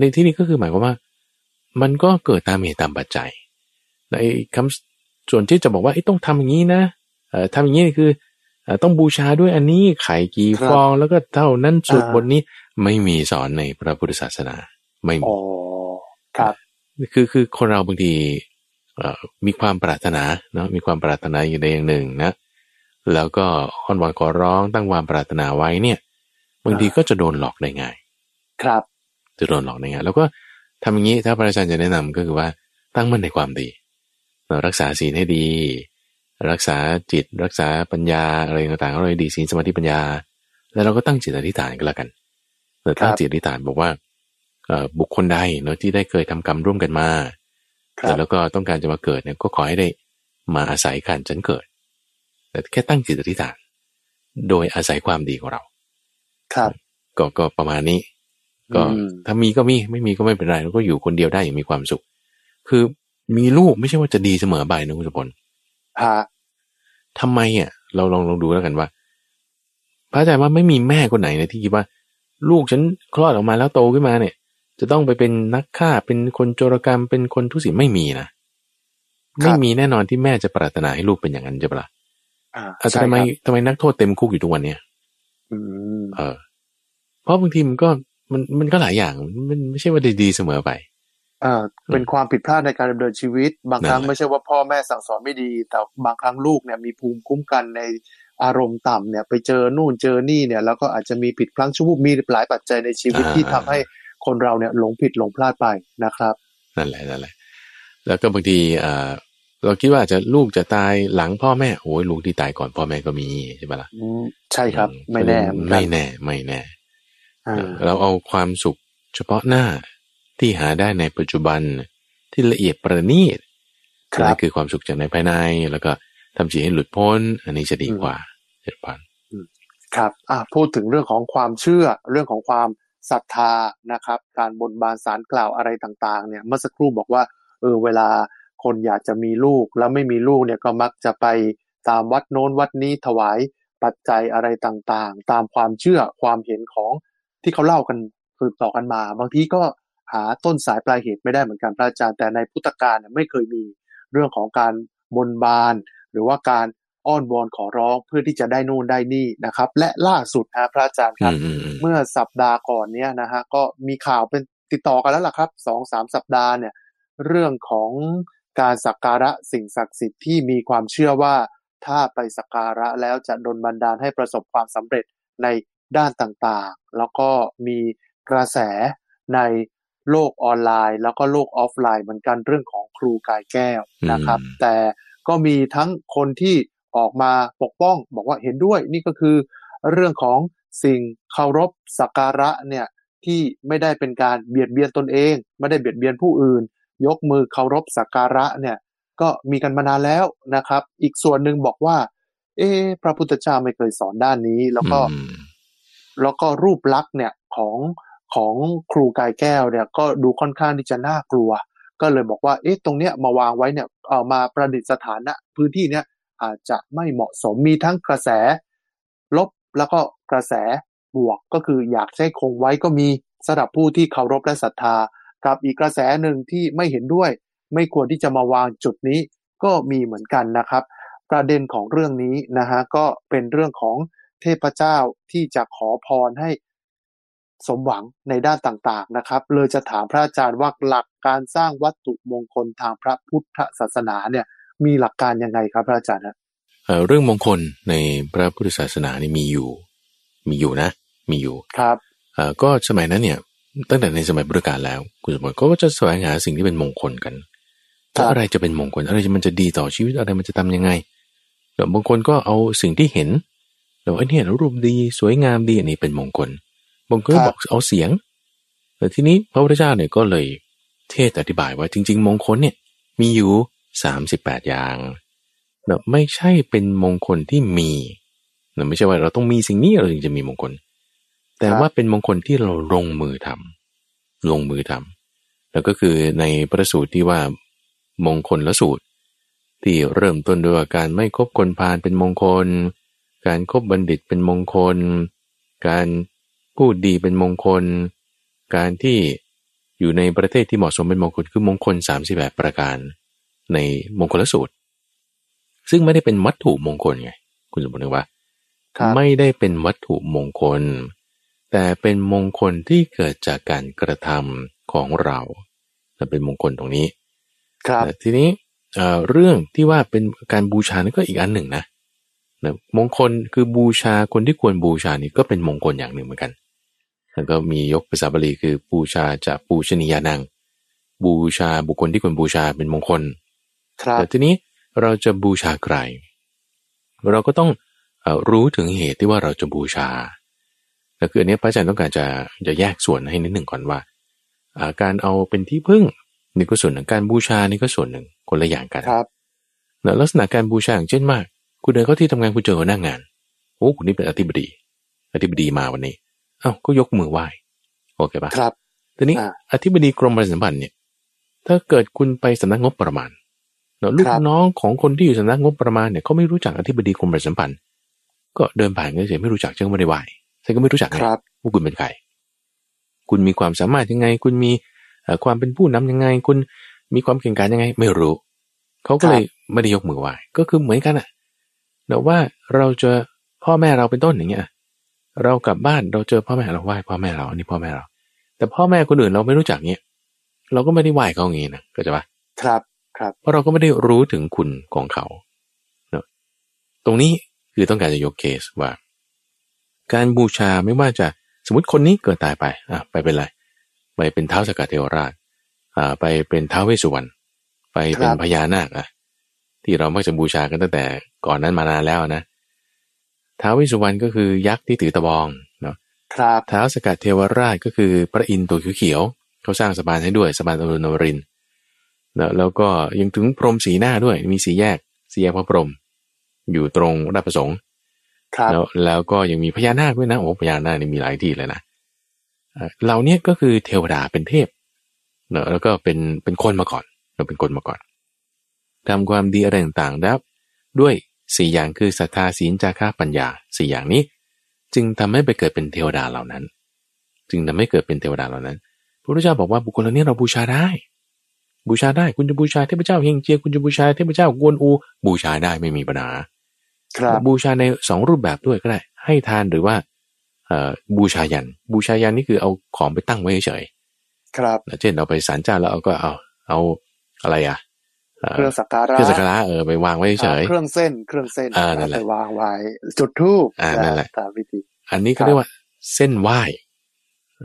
[SPEAKER 2] ในที่นี้ก็คือหมายความว่า มันก็เกิดตามเหตุตามปัจจัยในคำส่วนที่จะบอกว่าเอ้ยต้องทำอย่างนี้นะเอ่อทำอย่างนี้คือเอ่อต้องบูชาด้วยอันนี้ไข่กี่
[SPEAKER 1] ครับ
[SPEAKER 2] ฟองแล้วก็เท่านั้นสวด
[SPEAKER 1] อ่า
[SPEAKER 2] บทนี้ไม่มีสอนในพระพุทธศาสนา ไม่มี
[SPEAKER 1] อ๋อครับ
[SPEAKER 2] คือคือคนเราบางทีเอ่อมีความปรารถนาเนาะมีความปรารถนาอย่างใดอย่างหนึ่งนะ แล้วก็อ้อนวอนขอร้องตั้งความปรารถนาไว้เนี่ย บางทีก็จะโดนหลอกได้ง่าย
[SPEAKER 1] ครับ
[SPEAKER 2] จะโดนหลอกได้ง่ายแล้วก็ทำอย่างนี้ถ้าพระอาจารย์จะแนะนำก็คือว่าตั้งมั่นในความดีเรารักษาศีลให้ดี รักษาจิตรักษาปัญญาอะไรต่างๆเราให้ดีศีลสมาธิปัญญา แล้วเราก็ตั้งจิตอธิษฐานก็แล้วกันเราตั้งจิตอธิษฐานบอกว่าเอ่อบุคคลใดเนาะที่ได้เคยทำกรรมร่วมกันมา
[SPEAKER 1] ครับ
[SPEAKER 2] แล้วก็ต้องการจะมาเกิดเนี่ยก็ขอให้ได้มาอาศัยการฉันเกิด แต่แค่ตั้งจิตอธิษฐาน โดยอาศัยความดีของเรา
[SPEAKER 1] ครับ
[SPEAKER 2] ก็ก็ประมาณนี้ ก็
[SPEAKER 1] อืม
[SPEAKER 2] ถ้ามีก็มีไม่มีก็ไม่เป็นไรแล้วก็อยู่คนเดียวได้อย่างมีความสุข คือมีลูกไม่ใช่ว่าจะดีเสมอไปนะคุณสมบัติ
[SPEAKER 1] ฮะ
[SPEAKER 2] ทำไมอะ เราลองลองดูแล้วกันว่า พระอาจารย์ว่าไม่มีแม่คนไหนนะที่คิดว่า ลูกฉันคลอดออกมาแล้วโตขึ้นมาเนี่ย จะต้องไปเป็นนักฆ่าเป็นคนโจรกรรมเป็นคนทุศิลไม่มีนะไม่มีแน่นอนที่แม่จะปรารถนาให้ลูกเป็นอย่างนั้นใช่ปะล่ะ
[SPEAKER 1] อ่า
[SPEAKER 2] อะแต่
[SPEAKER 1] ใช่
[SPEAKER 2] ทำไม
[SPEAKER 1] ครับ
[SPEAKER 2] ทำไมนักโทษเต็มคุกอยู่ทุกวันเนี่ย
[SPEAKER 1] อืม
[SPEAKER 2] เออ เพราะบางทีมันก็ มันมันก็หลายอย่างมันไม่ใช่ว่าดีๆเสมอไป
[SPEAKER 1] อ่าเป็นความผิดพลาดในการดำเนินชีวิต บางครั้ง
[SPEAKER 2] นั่นแหละ
[SPEAKER 1] ไม่ใช่ว่าพ่อแม่สั่งสอนไม่ดี แต่บางครั้งลูกเนี่ยมีภูมิคุ้มกันในอารมณ์ต่ำเนี่ย ไปเจอนู่นเจอนี่เนี่ย แล้วก็อาจจะมีผิดพลั้งชั่ววูบมีหลายปัจจัยในชีวิตที่ทำให้คนเราเนี่ยหลงผิดหลงพลาดไปนะครับ
[SPEAKER 2] นั่นแหละนั่นแหละ แล้วก็บางทีอ่าเราคิดว่าอาจจะลูกจะตายหลังพ่อแม่โอ้ยลูกที่ตายก่อนพ่อแม่ก็มีใช่ปะล่ะ
[SPEAKER 1] อืมใช่ครับ
[SPEAKER 2] อื
[SPEAKER 1] ไม่แน่เหมือนกั
[SPEAKER 2] ไม่
[SPEAKER 1] น
[SPEAKER 2] แน่ ไม่แน่
[SPEAKER 1] อ่า
[SPEAKER 2] เราเอาความสุขเฉพาะหน้าที่หาได้ในปัจจุบันที่ละเอียดประณีต
[SPEAKER 1] ครับ
[SPEAKER 2] นั่นคือความสุขจากในภายใน แล้วก็ทำจิตให้หลุดพ้น อันนี้จะดีกว่าเจ็ดพัน
[SPEAKER 1] ครับอ่าพูดถึงเรื่องของความเชื่อเรื่องของความศรัทธานะครับ การบนบานสารกล่าวอะไรต่าง ๆ เนี่ยเมื่อสักครู่บอกว่าเออเวลาคนอยากจะมีลูกแล้วไม่มีลูกเนี่ยก็มักจะไปตามวัดโน้นวัดนี้ถวายปัจจัยอะไรต่างๆ ตามความเชื่อความเห็นของ ที่เขาเล่ากันคือต่อกันมา บางทีก็หาต้นสายปลายเหตุไม่ได้เหมือนกันพระอาจารย์ แต่ในพุทธกาลเนี่ยไม่เคยมีเรื่องของการบนบาน หรือว่าการอ้อนวอนขอร้องเพื่อที่จะได้นู่นได้นี่นะครับ และล่าสุดนะพระอาจารย์ค
[SPEAKER 2] อื
[SPEAKER 1] รับ
[SPEAKER 2] มอืมอืม
[SPEAKER 1] เมื่อสัปดาห์ก่อนเนี้ยนะฮะก็มีข่าวเป็นติดต่อกันแล้วล่ะครับสองสามสัปดาห์เนี่ย เรื่องของการสักการะสิ่งศักดิ์สิทธิ์ที่มีความเชื่อว่าถ้าไปสักการะแล้วจะดลบันดาลให้ประสบความสำเร็จใน ด้านต่างๆ แล้วก็มีกระแสในโลกออนไลน์ แล้วก็โลกออฟไลน์เหมือนกันเรื่องของครูกายแก้วนะครับ
[SPEAKER 2] อืม
[SPEAKER 1] แต่ก็มีทั้งคนที่ออกมาปกป้อง บอกว่าเห็นด้วยนี่ก็คือเรื่องของสิ่งเคารพสักการะเนี่ยที่ไม่ได้เป็นการเบียดเบียนตนเอง ไม่ได้เบียดเบียนผู้อื่น ยกมือเคารพสักการะเนี่ยก็มีกันมานานแล้วนะครับ อีกส่วนหนึ่งบอกว่า เอ๊พระพุทธเจ้าไม่เคยสอนด้านนี้ แล้วก็
[SPEAKER 2] อืม
[SPEAKER 1] แล้วก็รูปลักษณ์เนี่ยของของครูกายแก้วเนี่ยก็ดูค่อนข้างที่จะน่ากลัว ก็เลยบอกว่าเอ๊ะตรงเนี้ยมาวางไว้เนี่ยเอ่อมาประดิษฐานณพื้นที่เนี้ยอาจจะไม่เหมาะสมมีทั้งกระแสลบแล้วก็กระแสบวกก็คืออยากให้คงไว้ก็มีสำหรับผู้ที่เคารพและศรัทธากับอีกกระแสหนึ่งที่ไม่เห็นด้วย ไม่ควรที่จะมาวางจุดนี้ก็มีเหมือนกันนะครับ ประเด็นของเรื่องนี้นะฮะก็เป็นเรื่องของ เทพเจ้าที่จะขอพรให้สมหวังในด้านต่างๆนะครับ เลยจะถามพระอาจารย์ว่าหลักการสร้างวัตถุมงคลทางพระพุทธศาสนาเนี่ยมีหลักการยังไงครับพระอาจารย์ฮะ
[SPEAKER 2] เอ่อเรื่องมงคลในพระพุทธศาสนานี่มีอยู่ มีอยู่นะ มีอยู่
[SPEAKER 1] ครับ
[SPEAKER 2] เอ่อก็สมัยนั้นเนี่ยตั้งแต่ในสมัยพุทธกาลแล้วคุณสมบัติก็จะแสวงหาสิ่งที่เป็นมงคลกัน
[SPEAKER 1] ครับ
[SPEAKER 2] ว่าอะไรจะเป็นมงคลอะไรมันจะดีต่อชีวิตอะไรมันจะทำยังไงเดี๋ยวบางคนก็เอาสิ่งที่เห็น เดี๋ยวไอ้เนี่ยรูปดีสวยงามดีอันนี้เป็นมงคลบางคนก็บอกเอาเสียง แต่ทีนี้พระพุทธเจ้าเนี่ยก็เลยเทศน์อธิบายว่าจริง ๆ มงคลเนี่ยมีอยู่สามสิบแปดอย่างเนาะไม่ใช่เป็นมงคลที่มีเนาะไม่ใช่ว่าเราต้องมีสิ่งนี้เราถึงจะมีมงคล แต่ว่าเป็นมงคลที่เราลงมือทำลงมือทำแล้วก็คือในพระสูตรที่ว่ามงคลละสูตร ที่เริ่มต้นด้วยว่าการไม่คบคนพาลเป็นมงคล การคบบัณฑิตเป็นมงคล การพูดดีเป็นมงคล การที่อยู่ในประเทศที่เหมาะสมเป็นมงคลคือมงคล38ประการ ในมงคลละสูตร ซึ่งไม่ได้เป็นวัตถุมงคลไง คุณสมบัติว่า
[SPEAKER 1] ครับ
[SPEAKER 2] ไม่ได้เป็นวัตถุมงคล แต่เป็นมงคลที่เกิดจากการกระทำของเราและเป็นมงคลตรงนี้
[SPEAKER 1] ครับ
[SPEAKER 2] แต่ทีนี้เอ่อเรื่องที่ว่าเป็นการบูชานั่นก็อีกอันหนึ่งนะ นะมงคลคือบูชาคนที่ควรบูชานี่ก็เป็นมงคลอย่างหนึ่งเหมือนกัน แล้วก็มียกภาษาบาลีคือบูชาจะปูชนียานัง บูชาบุคคลที่ควรบูชาเป็นมงคล
[SPEAKER 1] ครับ
[SPEAKER 2] แต่ทีนี้เราจะบูชาใคร เราก็ต้องเออรู้ถึงเหตุที่ว่าเราจะบูชาแล้วคืออันนี้พระอาจารย์ต้องการจะจะแยกส่วนให้นิดหนึ่งก่อนว่าอ่าการเอาเป็นที่พึ่งนี่ก็ส่วนหนึ่งการบูชานี่ก็ส่วนหนึ่งคนละอย่างกัน
[SPEAKER 1] ครับ
[SPEAKER 2] นะลักษณะการบูชาอย่างเช่นมาก คุณเดินเข้าที่ทำงานคุณเจอหัวหน้างาน โอ้คุณนี่เป็นอธิบดี อธิบดีมาวันนี้ เอ้าก็ยกมือไหว้โอเคปะ
[SPEAKER 1] ครับ
[SPEAKER 2] ทีนี้
[SPEAKER 1] อ่า
[SPEAKER 2] อธิบดีกรมประชาสัมพันธ์เนี่ย ถ้าเกิดคุณไปสำนักงบประมาณเนอะลูก
[SPEAKER 1] ครับ
[SPEAKER 2] น้องของคนที่อยู่สำนักงบประมาณเนี่ยเขาไม่รู้จักอธิบดีกรมประชาสัมพันธ์ก็เดินผ่านกันเฉยไม่รู้จักเจ้าไม่ได้ไหวฉันก็ไม่รู้จักไง
[SPEAKER 1] ครับ
[SPEAKER 2] ว่าคุณเป็นใคร คุณมีความสามารถยังไง คุณมีเอ่อความเป็นผู้นำยังไง คุณมีความเก่งกาจยังไง ไม่รู้ เขาก็เลยไม่ได้ยกมือไหว้ ก็คือเหมือนกันอะ แต่ว่าเราเจอพ่อแม่เราเป็นต้นอย่างเงี้ยเรากลับบ้านเราเจอพ่อแม่เราไหว้พ่อแม่เราอันนี้พ่อแม่เรา แต่พ่อแม่คนอื่นเราไม่รู้จักเงี้ยเราก็ไม่ได้ไหว้เขาอย่างงี้นะก็จะว่า
[SPEAKER 1] ครับครับ
[SPEAKER 2] เพราะเราก็ไม่ได้รู้ถึงคุณของเขาเนอะตรงนี้คือต้องการจะยกเคสว่า การบูชาไม่ว่าจะสมมติคนนี้เกิดตายไปอะไปเป็นไรไปเป็นเท้าวสกกัดเทวราชอ่าไปเป็นท้าวเวสสุวรรณไปเป็น
[SPEAKER 1] ครับ
[SPEAKER 2] พญานาคอะ ที่เรามักจะบูชากันตั้งแต่ก่อนนั้นมานานแล้วนะท้าวเวสสุวรรณก็คือยักษ์ที่ถือตะบองเนาะ
[SPEAKER 1] ครับ
[SPEAKER 2] ท้าวสกัดเทวราชก็คือพระอินทร์ตัวเขียวๆเขาสร้างสะพานให้ด้วยสะพานอรุณอมรินทร์แล้วแล้วก็ยังถึงพรหมสีหน้าด้วยมีสีแยกสีแยกพระพรหมอยู่ตรงราชประสงค์
[SPEAKER 1] ครับ
[SPEAKER 2] แล้วแล้วก็ยังมีพญานาคด้วยนะโอ้พญานาคนี่มีหลายที่เลยนะเอ่อเหล่าเนี้ยก็คือเทวดาเป็นเทพเนอะแล้วก็เป็นเป็นคนมาก่อนเราเป็นคนมาก่อน ทำความดีอะไรต่างๆแล้วด้วยสี่อย่างคือศรัทธาศีลจาระปัญญาสี่อย่างนี้ จึงทำให้ไปเกิดเป็นเทวดาเหล่านั้น จึงทำให้เกิดเป็นเทวดาเหล่านั้น พระพุทธเจ้าบอกว่าบุคคลเหล่านี้เราบูชาได้ บูชาได้คุณจะบูชาเทพเจ้าเฮงเจียคุณจะบูชาเทพเจ้ากวนอู บูชาได้ไม่มีปัญหา
[SPEAKER 1] ครับ
[SPEAKER 2] บูชาในสองรูปแบบด้วยก็ได้ ให้ทานหรือว่าเอ่อบูชายัน บูชายันนี่คือเอาของไปตั้งไว้เฉย
[SPEAKER 1] ครับ
[SPEAKER 2] ๆเช่นเอาไปศาลเจ้าแล้วเอาก็เอาเอาอะไรอะ เอ่อ
[SPEAKER 1] เครื่องสักการะ
[SPEAKER 2] เครื่องสักการะเออไปวางไว้เฉย
[SPEAKER 1] เครื่องเส้นเครื่องเส้น
[SPEAKER 2] อ่านั่นแหละ
[SPEAKER 1] ไปวางไว้ จุดทูบ
[SPEAKER 2] อ่านั่นแหละ
[SPEAKER 1] ตามวิธี
[SPEAKER 2] อันนี้
[SPEAKER 1] ครั
[SPEAKER 2] ก็
[SPEAKER 1] บ
[SPEAKER 2] เรียกว่าเส้นไหว้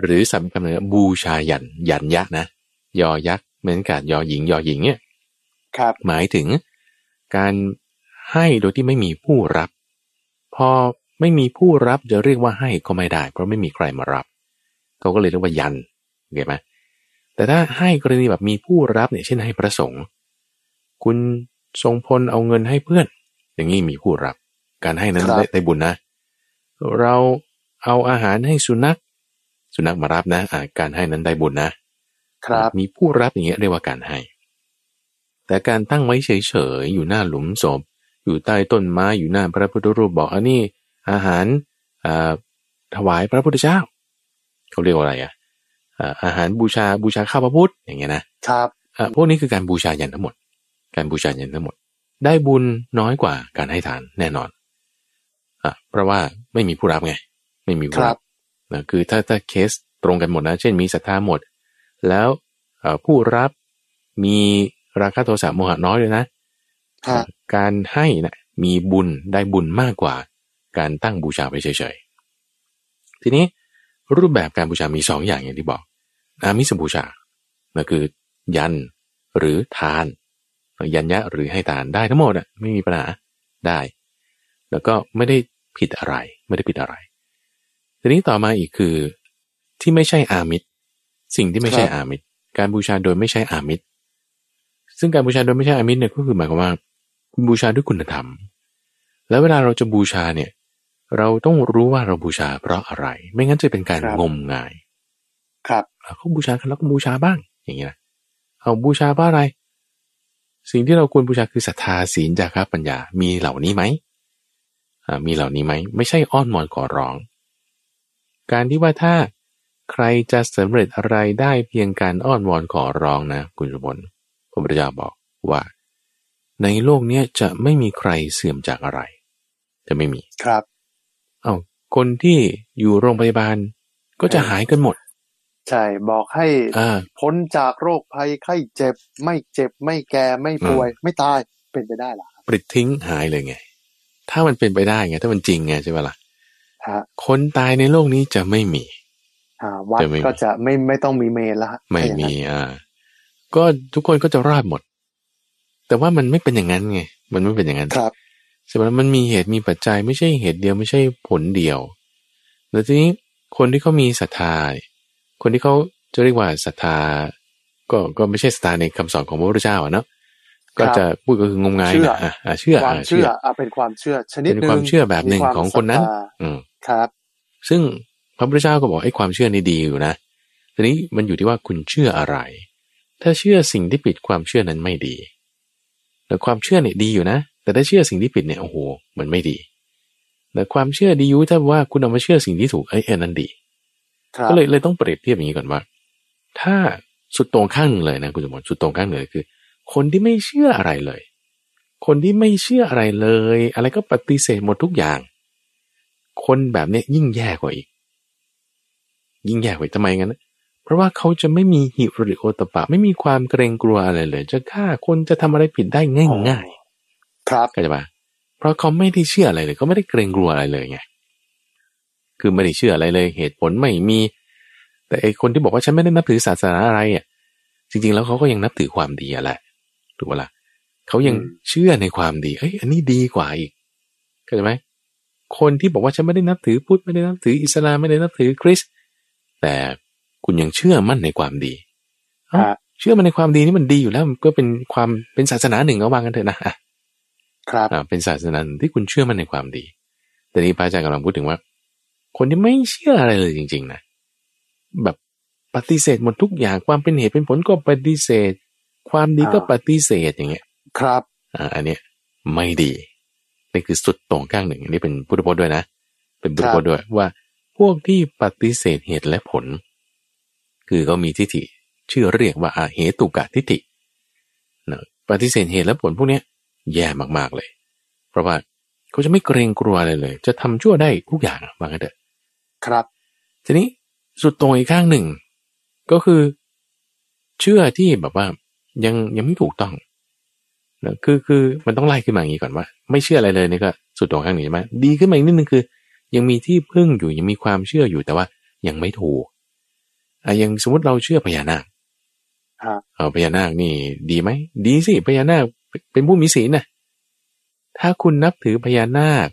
[SPEAKER 2] หรือสัมคำหนึ่งบูชายันยันยักษ์นะยอยักษ์เหมือนกับยอหญิงยอหญิงเนี่ย
[SPEAKER 1] ครับ
[SPEAKER 2] หมายถึงการให้โดยที่ไม่มีผู้รับ พอไม่มีผู้รับจะเรียกว่าให้ก็ไม่ได้ เพราะไม่มีใครมารับเขาก็เลยเรียกว่ายันเห็นไหมแต่ถ้าให้กรณีแบบมีผู้รับเนี่ยเช่นให้พระสงฆ์ คุณทรงพลเอาเงินให้เพื่อน อย่างนี้มีผู้รับ การให้นั้น
[SPEAKER 1] ครับ
[SPEAKER 2] ได้ได้บุญนะ เราเอาอาหารให้สุนัข สุนัขมารับนะอ่าการให้นั้นได้บุญนะ
[SPEAKER 1] ครับ
[SPEAKER 2] มีผู้รับอย่างเงี้ยเรียกว่าการให้ แต่การตั้งไว้เฉยๆอยู่หน้าหลุมศพ อยู่ใต้ต้นไม้อยู่หน้าพระพุทธรูปบอกอันนี้อาหารอ่าถวายพระพุทธเจ้าเขาเรียกว่าอะไรอะอ่าอาหารบูชาบูชาข้าวพระพุทธอย่างเงี้ยนะครับอ่าพวกนี้คือการบูชายันทั้งหมด การบูชายันทั้งหมด ได้บุญน้อยกว่าการให้ทานแน่นอนอะเพราะว่าไม่มีผู้รับไง ไม่มี
[SPEAKER 1] ค
[SPEAKER 2] ผู้
[SPEAKER 1] รั
[SPEAKER 2] รับบนะคือถ้าถ้าเคสตรงกันหมดนะ เช่นมีศรัทธาหมด แล้วเอ่อผู้รับมีราคะโทสะโมหะน้อยเลยนะ
[SPEAKER 1] ฮะ
[SPEAKER 2] การให้นะมีบุญได้บุญมากกว่า การตั้งบูชาไปเฉยๆ ทีนี้รูปแบบการบูชามีสองอย่างอย่างที่บอกอามิสบูชานั่นคือยันหรือทาน ยันยะหรือให้ทานได้ทั้งหมดอะไม่มีปัญหาได้ แล้วก็ไม่ได้ผิดอะไร ไม่ได้ผิดอะไร ทีนี้ต่อมาอีกคือที่ไม่ใช่อามิตรสิ่งที่ไม่ใช่
[SPEAKER 1] ครับ
[SPEAKER 2] อามิตรการบูชาโดยไม่ใช่อามิตรซึ่งการบูชาโดยไม่ใช่อามิตรเนี่ยก็คือหมายความว่าคุณบูชาด้วยคุณธรรม แล้วเวลาเราจะบูชาเนี่ย เราต้องรู้ว่าเราบูชาเพราะอะไร ไม่งั้นจะเป็นการ
[SPEAKER 1] ครับ
[SPEAKER 2] งมงาย
[SPEAKER 1] ครับ
[SPEAKER 2] อะเขาบูชากันแล้วก็บูชาบ้าง อย่างนี้นะเอาบูชาเพราะอะไร สิ่งที่เราควรบูชาคือศรัทธาศีลจาระปัญญา มีเหล่านี้ไหมอ่ามีเหล่านี้ไหม ไม่ใช่อ้อนวอนขอร้อง การที่ว่าถ้าใครจะสำเร็จอะไรได้เพียงการอ้อนวอนขอร้องนะคุณสมบลพระพุทธเจ้าบอกว่า ในโลกเนี้ยจะไม่มีใครเสื่อมจากอะไร จะไม่มี
[SPEAKER 1] ครับ
[SPEAKER 2] เอา้าคนที่อยู่โรงพยาบาลก็จะหายกันหมด
[SPEAKER 1] ใช่ บอกให้
[SPEAKER 2] อ่า
[SPEAKER 1] พ้นจากโรคภัยไข้เจ็บ ไม่เจ็บไม่แก่ไม่ป่วย ไม่ตายเป็นไปได้เหรอครับ
[SPEAKER 2] ปลิดทิ้งหายเลยไง ถ้ามันเป็นไปได้ไง ถ้ามันจริงไงใช่ไหมล่ะ
[SPEAKER 1] ฮะ
[SPEAKER 2] คนตายในโลกนี้จะไม่มี
[SPEAKER 1] อ่าวัด
[SPEAKER 2] จะไม่มี
[SPEAKER 1] ก็จะไม่ไม่ต้องมีเมนแล้วฮะ
[SPEAKER 2] ไม่
[SPEAKER 1] ถ้าอย่าง
[SPEAKER 2] มี
[SPEAKER 1] นั้น
[SPEAKER 2] อ่าก็ทุกคนก็จะรอดหมด แต่ว่ามันไม่เป็นอย่างนั้นไง มันไม่เป็นอย่างนั้น
[SPEAKER 1] ครับ
[SPEAKER 2] ใช่ไหมมันมีเหตุมีปัจจัยไม่ใช่เหตุเดียวไม่ใช่ผลเดียวแล้วทีนี้คนที่เขามีศรัทธา คนที่เขาจะเรียกว่าศรัทธาก็ก็ไม่ใช่ศรัทธาในคำสอนของพระพุทธเจ้าอะเนาะก็จะพูดก็คืองมงาย
[SPEAKER 1] เชื่อ
[SPEAKER 2] นะอะอะเชื่อ
[SPEAKER 1] ความ
[SPEAKER 2] อะ
[SPEAKER 1] เชื่ออะเป็นความเชื่อชนิด
[SPEAKER 2] เป็น
[SPEAKER 1] หนึ่ง
[SPEAKER 2] ความเชื่อแบบหนึ่ง
[SPEAKER 1] มีวาม
[SPEAKER 2] ของคนนั้น
[SPEAKER 1] ศรัทธา
[SPEAKER 2] อืม
[SPEAKER 1] ครับ
[SPEAKER 2] ซึ่งพระพุทธเจ้าก็บอกไอ้ความเชื่อนี่ดีอยู่นะทีนี้มันอยู่ที่ว่าคุณเชื่ออะไร ถ้าเชื่อสิ่งที่ผิดความเชื่อนั้นไม่ดีแต่ความเชื่อเนี่ยดีอยู่นะ แต่ถ้าเชื่อสิ่งที่ผิดเนี่ยโอ้โหมันไม่ดีแต่ความเชื่อดีอยู่ถ้าว่าคุณเอามาเชื่อสิ่งที่ถูกไอ้ยอันนั้นดี
[SPEAKER 1] ครับ
[SPEAKER 2] ก็เลยเลยต้องเปรียบเทียบอย่างนี้ก่อนว่า ถ้าสุดตรงข้างหนึ่งเลยนะคุณสมบัติสุดตรงข้างหนึ่งเลยคือ คนที่ไม่เชื่ออะไรเลย คนที่ไม่เชื่ออะไรเลย อะไรก็ปฏิเสธหมดทุกอย่าง คนแบบเนี้ยยิ่งแย่กว่าอีก ยิ่งแย่กว่าอีกทำไมงั้นนะเพราะว่าเขาจะไม่มีหิริโอตปะ ไม่มีความเกรงกลัวอะไรเลย จะฆ่าคนจะทำอะไรผิดได้ง่าย
[SPEAKER 1] ครับ
[SPEAKER 2] ๆเข้าใจปะเพราะเขาไม่ได้เชื่ออะไรเลยเขาไม่ได้เกรงกลัวอะไรเลยไง คือไม่ได้เชื่ออะไรเลยเหตุผลไม่มี แต่ไอคนที่บอกว่าฉันไม่ได้นับถือศาสนาอะไรอะจริงๆแล้วเขาก็ยังนับถือความดีอะแหละถูกปะล่ะเขายัง
[SPEAKER 1] อืม
[SPEAKER 2] เชื่อในความดีเอ้ยอันนี้ดีกว่าอีกเข้าใจไหมคนที่บอกว่าฉันไม่ได้นับถือพุทธไม่ได้นับถืออิสลามไม่ได้นับถือคริสต์แต่คุณยังเชื่อมั่นในความดีเอ้า
[SPEAKER 1] ฮะ
[SPEAKER 2] เชื่อมันในความดีนี่มันดีอยู่แล้วมันก็เป็นความเป็นศาสนาหนึ่งก็ว่ากันเถอะนะอะ
[SPEAKER 1] ครับ
[SPEAKER 2] อ่าเป็นศาสนาหนึ่งที่คุณเชื่อมั่นในความดี แต่นี้พระอาจารย์กำลังพูดถึงว่า คนที่ไม่เชื่ออะไรเลยจริง ๆ นะ แบบปฏิเสธหมดทุกอย่างความเป็นเหตุเป็นผลก็ปฏิเสธ ความดีก็
[SPEAKER 1] อ่า
[SPEAKER 2] ปฏิเสธอย่างเงี้ย
[SPEAKER 1] ครับ
[SPEAKER 2] อ่าอันเนี้ยไม่ดีนี่คือสุดตรงข้างหนึ่งอันนี้เป็นพุทธพจน์ด้วยนะ เป็นพุทธพจน์ด้วยว่า พวกที่ปฏิเสธเหตุและผล คือเขามีทิฏฐิชื่อเรียกว่าอาเหตุกะทิฏฐินะปฏิเสธเหตุและผลพวกเนี้ยแย่มากๆเลย เพราะว่าเขาจะไม่เกรงกลัวอะไรเลย จะทำชั่วได้ทุกอย่างอะว่างั้นเถอะ
[SPEAKER 1] ครับ
[SPEAKER 2] ทีนี้สุดตรงอีกข้างหนึ่ง ก็คือ เชื่อที่แบบว่ายังยังไม่ถูกต้องนะคือคือมันต้องไล่ขึ้นมาอย่างนี้ก่อนว่า ไม่เชื่ออะไรเลยนี่ก็สุดตรงข้างหนึ่งใช่ไหมดีขึ้นมาอีกนิดนึงคือ ยังมีที่พึ่งอยู่ยังมีความเชื่ออยู่แต่ว่ายังไม่ถูกอะอย่างสมมติเราเชื่อพญานาค
[SPEAKER 1] ฮะ
[SPEAKER 2] เอาพญานาคนี่ดีไหมดีสิพญานาคเป็นผู้มีศีลนะถ้าคุณนับถือพญานาค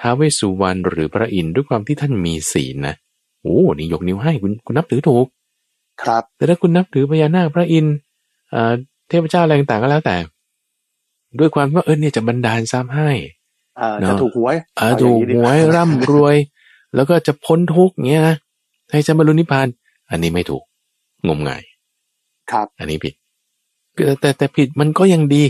[SPEAKER 2] ท้าวเวสสุวรรณหรือพระอินทร์ด้วยความที่ท่านมีศีลนะโอ้นี่ยกนิ้วให้คุณคุณนับถือถูก
[SPEAKER 1] ครับ
[SPEAKER 2] แต่ถ้าคุณนับถือพญานาคพระอินทร์เอ่อเทพเจ้าอะไรต่างๆก็แล้วแต่ ด้วยความว่าเออเนี่ยจะบันดาลทรัพย์ให้
[SPEAKER 1] อ่า
[SPEAKER 2] เนอะ
[SPEAKER 1] จะถูกหวย
[SPEAKER 2] อ่า
[SPEAKER 1] เอ
[SPEAKER 2] ถู
[SPEAKER 1] ย่าง
[SPEAKER 2] ก
[SPEAKER 1] นี้ดี
[SPEAKER 2] หวยร่ำรวย แล้วก็จะพ้นทุกข์เงี้ยนะให้จะบรรลุนิพพาน อันนี้ไม่ถูก งมงาย
[SPEAKER 1] ครับ
[SPEAKER 2] อันนี้ผิดแต่แต่แต่ผิดมันก็ยังดี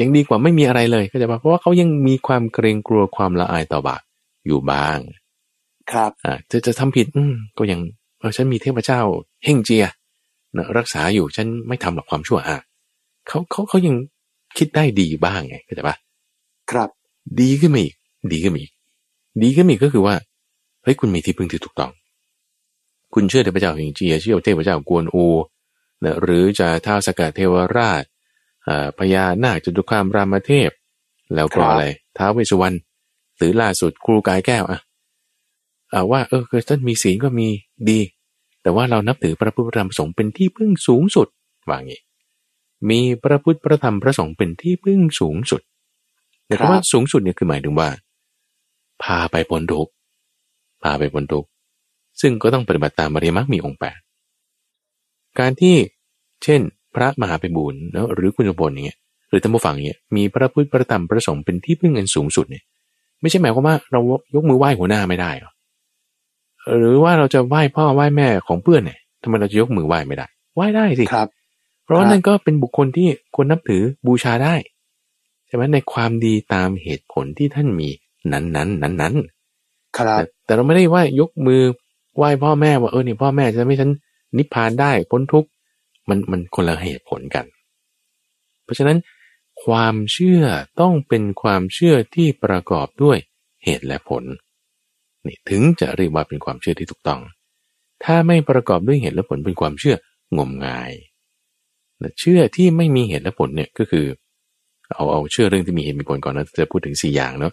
[SPEAKER 2] ยังดีกว่าไม่มีอะไรเลยก็จะเพราะว่าเขายังมีความเกรงกลัวความละอายต่อบาปอยู่บ้าง
[SPEAKER 1] ครับ
[SPEAKER 2] อ่าจะจะทำผิด อืมก็ยังเออฉันมีเทพเจ้าเฮ่งเจียนะรักษาอยู่ฉันไม่ทำหรอกความชั่วอะเขาเขาเขายังคิดได้ดีบ้างไงเข้าใจปะ
[SPEAKER 1] ครับ
[SPEAKER 2] ดีขึ้นมาอีกดีขึ้นมาอีกดีขึ้นมาอีกก็คือว่าเฮ้ยคุณมีที่พึ่งที่ถูกต้อง คุณเชื่อเทพเจ้าเฮ่งเจียเชื่อเทพเจ้ากวนอูนะหรือจะท้าวสกัดเทวราชอ่า พญานาคจตุคามรามเทพ แล้วก็อะไรท้าวเวสสุวรรณหรือล่าสุดครูกายแก้วอะอ่าว่าเออคือท่านมีศีลก็มีดี แต่ว่าเรานับถือพระพุทธพระธรรมพระสงฆ์เป็นที่พึ่งสูงสุดว่างี้มีพระพุทธพระธรรมพระสงฆ์เป็นที่พึ่งสูงสุดแต่คำว่าสูงสุดเนี่ยคือหมายถึงว่า พาไปพ้นทุกข์พาไปพ้นทุกข์ซึ่งก็ต้องปฏิบัติตามอริยมรรคมีองค์แปดการที่ เช่น พระมหาไปบูรณ์เนอะหรือคุณจบลอย่างเงี้ยหรือธรรมฟังอย่างเงี้ยมีพระพุทธพระธรรมพระสงฆ์เป็นที่พึ่งอันสูงสุดเนี่ย ไม่ใช่หมายความว่าเรายกมือไหว้หัวหน้าไม่ได้หรอหรือว่าเราจะไหว้พ่อไหว้แม่ของเพื่อนเนี่ยทำไมเราจะยกมือไหว้ไม่ได้ ไหว้ได้สิ
[SPEAKER 1] ครับ
[SPEAKER 2] เพราะว่า
[SPEAKER 1] ครับ
[SPEAKER 2] นั่นก็เป็นบุคคลที่ควรนับถือบูชาได้ใช่ไหมในความดีตามเหตุผลที่ท่านมีนั้นนั้นนั้นนั้น
[SPEAKER 1] ครับ
[SPEAKER 2] แต่แต่เราไม่ได้ว่ายกมือไหว้พ่อแม่ว่าเออเนี่ยพ่อแม่จะไม่ฉันนิพพานได้พ้นทุกข์ มันมันคนละเหตุผลกัน เพราะฉะนั้น ความเชื่อต้องเป็นความเชื่อที่ประกอบด้วยเหตุและผลนี่ถึงจะเรียกว่าเป็นความเชื่อที่ถูกต้อง ถ้าไม่ประกอบด้วยเหตุและผลเป็นความเชื่องมงายแต่เชื่อที่ไม่มีเหตุและผลเนี่ยก็คือ เอาเอาเชื่อเรื่องที่มีเหตุมีผลก่อนนะจะพูดถึงสี่อย่างเนาะ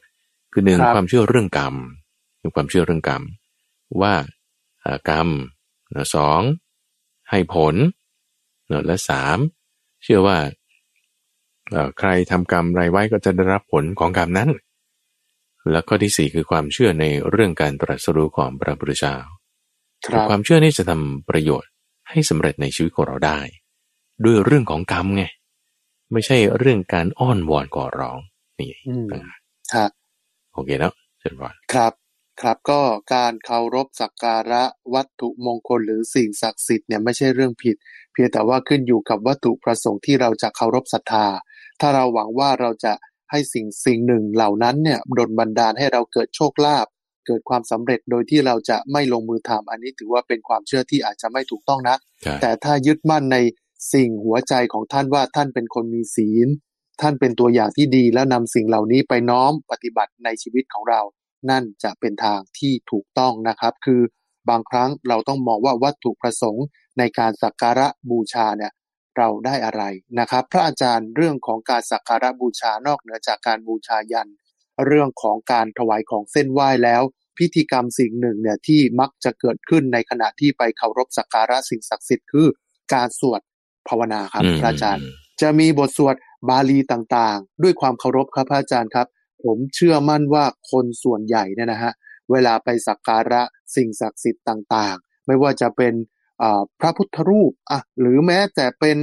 [SPEAKER 2] คือหนึ่ง
[SPEAKER 1] ครับ
[SPEAKER 2] ความเชื่อเรื่องกรรมคือความเชื่อเรื่องกรรม ว่าเอ่อกรรมนะสองให้ผล นะและสามเชื่อว่าเอ่อใครทำกรรมไรไว้ก็จะได้รับผลของกรรมนั้น แล้วก็ที่สี่คือความเชื่อในเรื่องการตรัสรู้ของพระพุทธเจ้า
[SPEAKER 1] ครับ
[SPEAKER 2] ความเชื่อนี่จะทำประโยชน์ให้สำเร็จในชีวิตของเราได้ ด้วยเรื่องของกรรมไงไม่ใช่เรื่องการอ้อนวอนก่อร้องนี่
[SPEAKER 1] อืม
[SPEAKER 2] ต่างหาก
[SPEAKER 1] ฮะ
[SPEAKER 2] โอเคแล้วเชิญพร
[SPEAKER 1] ครับ ครับ ก็การเคารพสักการะวัตถุมงคลหรือสิ่งศักดิ์สิทธิ์เนี่ยไม่ใช่เรื่องผิด เพียงแต่ว่าขึ้นอยู่กับวัตถุประสงค์ที่เราจะเคารพศรัทธา ถ้าเราหวังว่าเราจะให้สิ่งสิ่งหนึ่งเหล่านั้นเนี่ยดลบันดาลให้เราเกิดโชคลาภเกิดความสำเร็จโดยที่เราจะไม่ลงมือทำอันนี้ถือว่าเป็นความเชื่อที่อาจจะไม่ถูกต้องนะ
[SPEAKER 2] ใช่
[SPEAKER 1] แต่ถ้ายึดมั่นในสิ่งหัวใจของท่านว่าท่านเป็นคนมีศีล ท่านเป็นตัวอย่างที่ดีแล้วนำสิ่งเหล่านี้ไปน้อมปฏิบัติในชีวิตของเรา นั่นจะเป็นทางที่ถูกต้องนะครับ คือบางครั้งเราต้องมองว่าวัตถุประสงค์ในการสักการะบูชาเนี่ยเราได้อะไรนะครับ พระอาจารย์เรื่องของการสักการะบูชานอกเหนือจากการบูชายัน เรื่องของการถวายของเส้นไหว้แล้ว พิธีกรรมสิ่งหนึ่งเนี่ยที่มักจะเกิดขึ้นในขณะที่ไปเคารพสักการะสิ่งศักดิ์สิทธิ์คือ การสวดภาวนาครับ
[SPEAKER 2] อืม
[SPEAKER 1] พระอาจารย์ จะมีบทสวดบาลีต่างๆ ด้วยความเคารพครับพระอาจารย์ครับ ผมเชื่อมั่นว่าคนส่วนใหญ่เนี่ยนะฮะเวลาไปสักการะสิ่งศักดิ์สิทธิ์ต่างๆ ไม่ว่าจะเป็นพระพุทธรูปอะหรือแม้แต่เป็น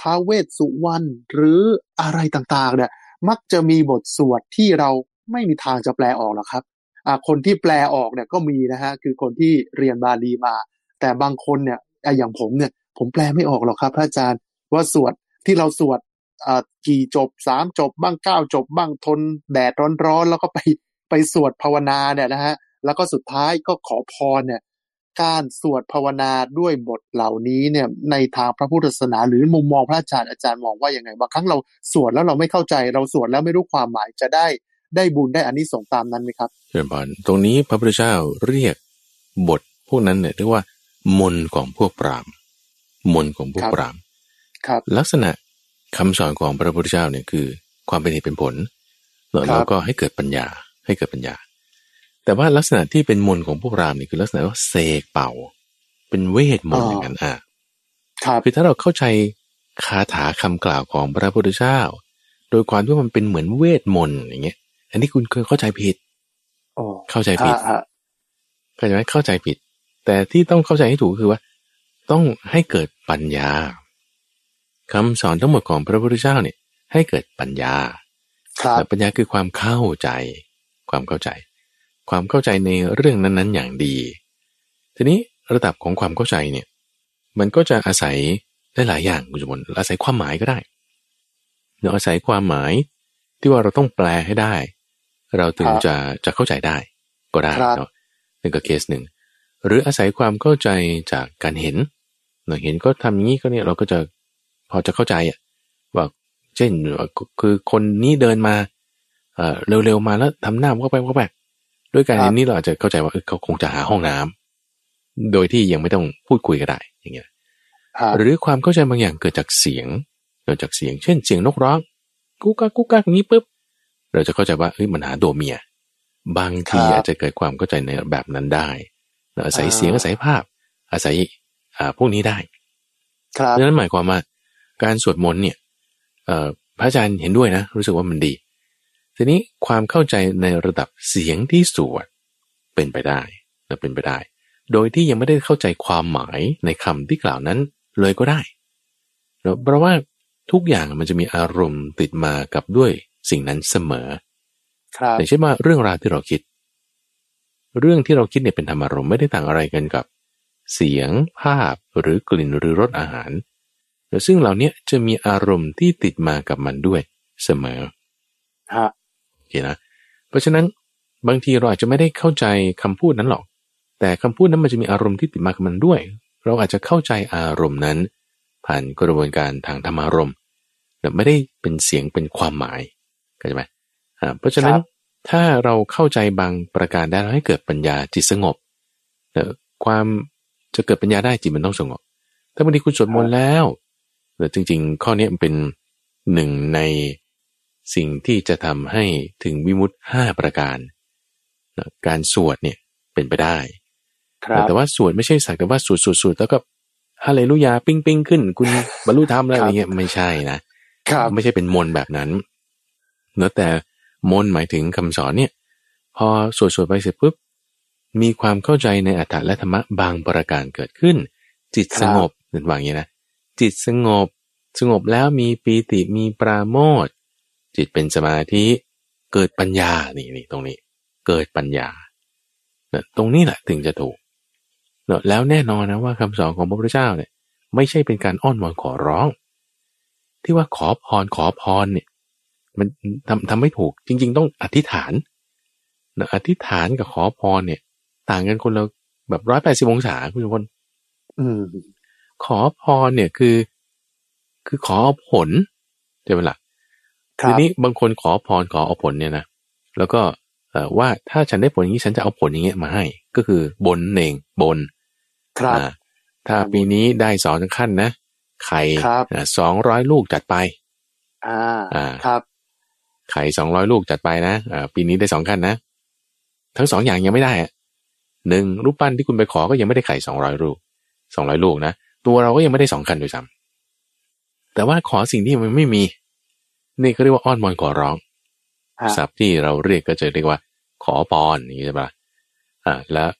[SPEAKER 1] ท้าวเวสสุวรรณหรืออะไรต่างๆเนี่ยมักจะมีบทสวดที่เราไม่มีทางจะแปลออกหรอกครับคนที่แปลออกเนี่ยก็มีนะฮะคือคนที่เรียนบาลีมา แต่บางคนเนี่ยอย่างผมเนี่ยผมแปลไม่ออกหรอกครับ พระอาจารย์ว่าสวดที่เราสวด กี่จบสามจบบ้างเก้าจบบ้างทนแดดร้อนๆ แล้วก็ไปไปสวดภาวนาเนี่ยนะฮะแล้วก็สุดท้ายก็ขอพรเนี่ยการสวดภาวนาด้วยบทเหล่านี้เนี่ยในทางพระพุทธศาสนา หรือมุมมองพระอาจารย์อาจารย์มองว่ายังไงบางครั้งเราสวดแล้วเราไม่เข้าใจ เราสวดแล้วไม่รู้ความหมายจะได้ได้บุญได้อานิสงส์ตามนั้นไหมครับ
[SPEAKER 2] เชิญพรตรงนี้พระพุทธเจ้าเรียกบทพวกนั้นเนี่ยเรียกว่ามนต์ของพวกปรามมนต์ของพวก
[SPEAKER 1] ครับ
[SPEAKER 2] ปราม
[SPEAKER 1] ครับ
[SPEAKER 2] ลักษณะ คำสอนของพระพุทธเจ้าเนี่ยคือ ความเป็นเหตุเป็นผลแล้ว
[SPEAKER 1] ครับ
[SPEAKER 2] แล้วก็ให้เกิดปัญญาให้เกิดปัญญา แต่ว่าลักษณะที่เป็นมนต์ของพวกรามเนี่ยคือลักษณะว่าเสกเป่า เป็นเวทมนต์อย่างนั้นอะ
[SPEAKER 1] ครับ
[SPEAKER 2] คือถ้าเราเข้าใจคาถาคำกล่าวของพระพุทธเจ้า โดยความที่มันเป็นเหมือนเวทมนต์อย่างเงี้ย อันนี้คุณเคยเข้าใจผิด
[SPEAKER 1] โอ้
[SPEAKER 2] เข้าใจผิด
[SPEAKER 1] ฮะฮะ
[SPEAKER 2] เข้าใจไหมเข้าใจผิด แต่ที่ต้องเข้าใจให้ถูกคือว่า ต้องให้เกิดปัญญา คำสอนทั้งหมดของพระพุทธเจ้าเนี่ยให้เกิดปัญญา
[SPEAKER 1] ครับ
[SPEAKER 2] แต่ปัญญาคือความเข้าใจ ความเข้าใจ ความเข้าใจในเรื่องนั้นๆ อย่างดี ทีนี้ระดับของความเข้าใจเนี่ย มันก็จะอาศัยได้หลายอย่างคุณสมบัติอาศัยความหมายก็ได้เราอาศัยความหมายที่ว่าเราต้องแปลให้ได้ เราถึง
[SPEAKER 1] ครับ
[SPEAKER 2] จะจะเข้าใจได้ก็ได้
[SPEAKER 1] ครับ
[SPEAKER 2] เนาะนี่ก็เคสหนึ่ง หรืออาศัยความเข้าใจจากการเห็นเราเห็นก็ทำอย่างนี้ก็เนี่ยเราก็จะ พอจะเข้าใจอะว่าเช่นคือคนนี้เดินมาเอ่อเร็วๆมาแล้วทำหน้าก็ไปก็ไปด้วยการ
[SPEAKER 1] ครับ
[SPEAKER 2] เห็นนี้เราอาจจะเข้าใจว่าเออเขาคงจะหาห้องน้ำโดยที่ยังไม่ต้องพูดคุยก็ได้อย่างเงี้ย
[SPEAKER 1] ครับ
[SPEAKER 2] หรือความเข้าใจบางอย่างเกิดจากเสียง เกิดจากเสียง เช่นเสียงนกร้องกุ๊กกักกุ๊กกักอย่างนี้ปุ๊บเราจะเข้าใจว่าเฮ้ยมันหาตัวเมีย บางที
[SPEAKER 1] ครับ
[SPEAKER 2] อาจจะเกิดความเข้าใจในแบบนั้นได้เราอาศัย
[SPEAKER 1] อ่า
[SPEAKER 2] เสียงอาศัยภาพ อาศัยอ่าพวกนี้ได้
[SPEAKER 1] ครับ
[SPEAKER 2] ดังนั้นหมายความว่า การสวดมนต์เนี่ยเอ่อพระอาจารย์เห็นด้วยนะ รู้สึกว่ามันดี ทีนี้ความเข้าใจในระดับเสียงที่สวดเป็นไปได้และเป็นไปได้ โดยที่ยังไม่ได้เข้าใจความหมายในคำที่กล่าวนั้นเลยก็ได้เนอะเพราะว่าทุกอย่างมันจะมีอารมณ์ติดมากับด้วยสิ่งนั้นเสมอ
[SPEAKER 1] ครับ
[SPEAKER 2] อย่างเช่นว่าเรื่องราวที่เราคิด เรื่องที่เราคิดเนี่ยเป็นธรรมารมณ์ไม่ได้ต่างอะไรกันกับ เสียงภาพหรือกลิ่นหรือรสอาหารแต่ ซึ่งเหล่านี้จะมีอารมณ์ที่ติดมากับมันด้วยเสมอ
[SPEAKER 1] ฮะ
[SPEAKER 2] โอเคนะ เพราะฉะนั้นบางทีเราอาจจะไม่ได้เข้าใจคำพูดนั้นหรอก แต่คำพูดนั้นมันจะมีอารมณ์ที่ติดมากับมันด้วย เราอาจจะเข้าใจอารมณ์นั้น ผ่านกระบวนการทางธรรมารมณ์แต่ไม่ได้เป็นเสียงเป็นความหมายเข้าใจไหมอ่าเพราะฉะนั้น
[SPEAKER 1] ครับ
[SPEAKER 2] ถ้าเราเข้าใจบางประการได้แล้วให้เกิดปัญญาจิตสงบเอ่อความจะเกิดปัญญาได้จิตมันต้องสงบ ถ้าบางทีคุณสวดมนต์แล้ว แต่จริง ๆ ข้อนี้มันเป็นหนึ่งในสิ่งที่จะทำให้ถึงวิมุตติห้าประการนะการสวดเนี่ยเป็นไปได้
[SPEAKER 1] ครับ
[SPEAKER 2] แต่ว่าสวดไม่ใช่สักแต่ว่าสวดสวดสวดแล้วก็ฮาเลลูยาปิ้งปิ้งขึ้น คุณบรรลุธรรมแล้ว
[SPEAKER 1] ค
[SPEAKER 2] อะ
[SPEAKER 1] รับ
[SPEAKER 2] ไรเงี้ยไม่ใช่นะ
[SPEAKER 1] ครับ
[SPEAKER 2] ไม่ใช่เป็นมนต์แบบนั้นเนอะแต่มนต์หมายถึงคำสอนเนี่ย พอสวดสวดไปเสร็จปุ๊บมีความเข้าใจในอัตถะและธรรมะบางประการเกิดขึ้น จิตสงบนั่นว่าอย่างนี้นะ จิตสงบ สงบแล้วมีปีติมีปราโมทจิตเป็นสมาธิเกิดปัญญานี่นี่ตรงนี้ เกิดปัญญาเนะตรงนี้แหละถึงจะถูกเนะแล้วแน่นอนนะว่าคำสอนของพระพุทธเจ้าเนี่ย ไม่ใช่เป็นการอ้อนวอนขอร้อง ที่ว่าขอพรขอพรเนี่ย มันทำทำไม่ถูกจริง ๆ ต้องอธิษฐานนะอธิษฐานกับขอพรเนี่ย ต่างกันคนละแบบร้อยแปดสิบองศาคุณผู้ชม
[SPEAKER 1] อืม
[SPEAKER 2] ขอพรเนี่ยคือ คือขอเอาผลใช่ไหมล่ะ
[SPEAKER 1] ครั
[SPEAKER 2] ที
[SPEAKER 1] บ
[SPEAKER 2] นี้บางคนขอพรขอเอาผลเนี่ยนะแล้วก็เอ่อว่าถ้าฉันได้ผลอย่างนี้ฉันจะเอาผลอย่างเงี้ยมาให้ ก็คือบนเองบน
[SPEAKER 1] ครับ
[SPEAKER 2] อ่าถ้าปีนี้ได้สองขั้นนะไข่
[SPEAKER 1] ครับ
[SPEAKER 2] สองร้อยลูกจัดไป
[SPEAKER 1] อ่า
[SPEAKER 2] อ่า
[SPEAKER 1] ครับ
[SPEAKER 2] ไข่สองร้อยลูกจัดไปนะอ่าปีนี้ได้สองขั้นนะ ทั้งสองอย่างยังไม่ได้อะหนึ่งรูปปั้นที่คุณไปขอก็ยังไม่ได้ไข่สองร้อยลูกสองร้อยลูกนะ ตัวเราก็ยังไม่ได้สองขั้นด้วยซ้ำแต่ว่าขอสิ่งที่มันไม่มี นี่เขาเรียกว่าอ้อนวอนขอร้อง
[SPEAKER 1] ฮะ
[SPEAKER 2] ศัพท์ที่เราเรียกก็จะเรียกว่า ขอพรอย่างนี้ใช่ปะอ่าแล้ว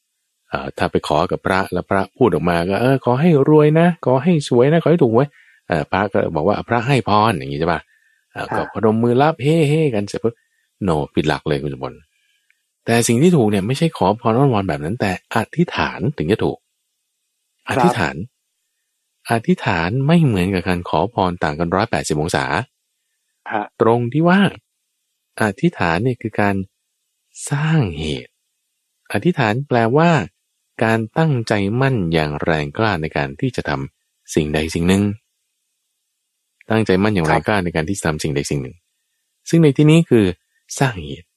[SPEAKER 2] อ่าถ้าไปขอกับพระแล้วพระพูดออกมาก็เออขอให้รวยนะ ขอให้สวยนะขอให้ถูกไว้ยเออพระก็บอกว่าพระให้พรอย่างนี้ใช่ปะอ่าก็พนมมือรับเฮ้เฮ้กันเสร็จปุ๊บโนผิดหลักเลยคุณสมบัติแต่สิ่งที่ถูกเนี่ยไม่ใช่ขอพรอ้อนวอนแบบนั้น แต่อธิษฐานถึงจะถูก
[SPEAKER 1] ค
[SPEAKER 2] อ
[SPEAKER 1] รับ
[SPEAKER 2] ธิษฐาน อธิษฐานไม่เหมือนกับการขอพรต่างกันร้อยแปดสิบองศา
[SPEAKER 1] ฮะ
[SPEAKER 2] ตรงที่ว่า อธิษฐานเนี่ยคือการสร้างเหตุ อธิษฐานแปลว่า การตั้งใจมั่นอย่างแรงกล้าในการที่จะทำสิ่งใดสิ่งหนึ่ง ตั้งใจมั่นอย่างแรงกล้าในการที่จะทำสิ่งใดสิ่งหนึ่ง ซึ่งในที่นี้คือสร้างเหตุ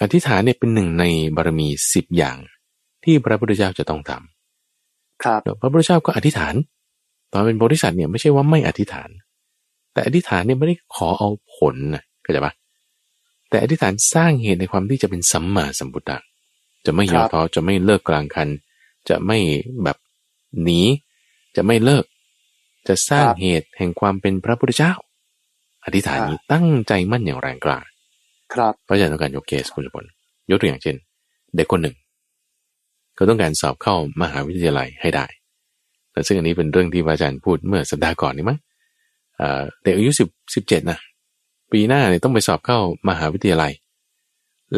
[SPEAKER 2] อธิษฐานเนี่ยเป็นหนึ่งในบารมีสิบอย่าง ที่พระพุทธเจ้าจะต้องทำ
[SPEAKER 1] ครับ
[SPEAKER 2] พระพุทธเจ้าก็อธิษฐาน ตอนเป็นบริษัทเนี่ยไม่ใช่ว่าไม่อธิษฐาน แต่อธิษฐานเนี่ยไม่ได้ขอเอาผลนะเข้าใจปะแต่อธิษฐานสร้างเหตุในความที่จะเป็นสัมมาสัมพุทธะจะไม่ย่อท้อจะไม่เลิกกลางคัน จะไม่แบบหนีจะไม่เลิก จะสร้าง
[SPEAKER 1] ครับ
[SPEAKER 2] เหตุแห่งความเป็นพระพุทธเจ้า อธิษฐานนี้ตั้งใจมั่นอย่างแรงกล้า
[SPEAKER 1] ครับ
[SPEAKER 2] เพราะฉะนั้นต้องการยกเคสคุณสมบัติยกตัวอย่างเช่น เด็กคนหนึ่งเขาต้องการสอบเข้ามหาวิทยาลัยให้ได้ แต่ซึ่งอันนี้เป็นเรื่องที่อาจารย์พูดเมื่อสัปดาห์ก่อนนี่มั้งเด็กอายุสิบสิบเจ็ดนะปีหน้าเนี่ยต้องไปสอบเข้ามหาวิทยาลัย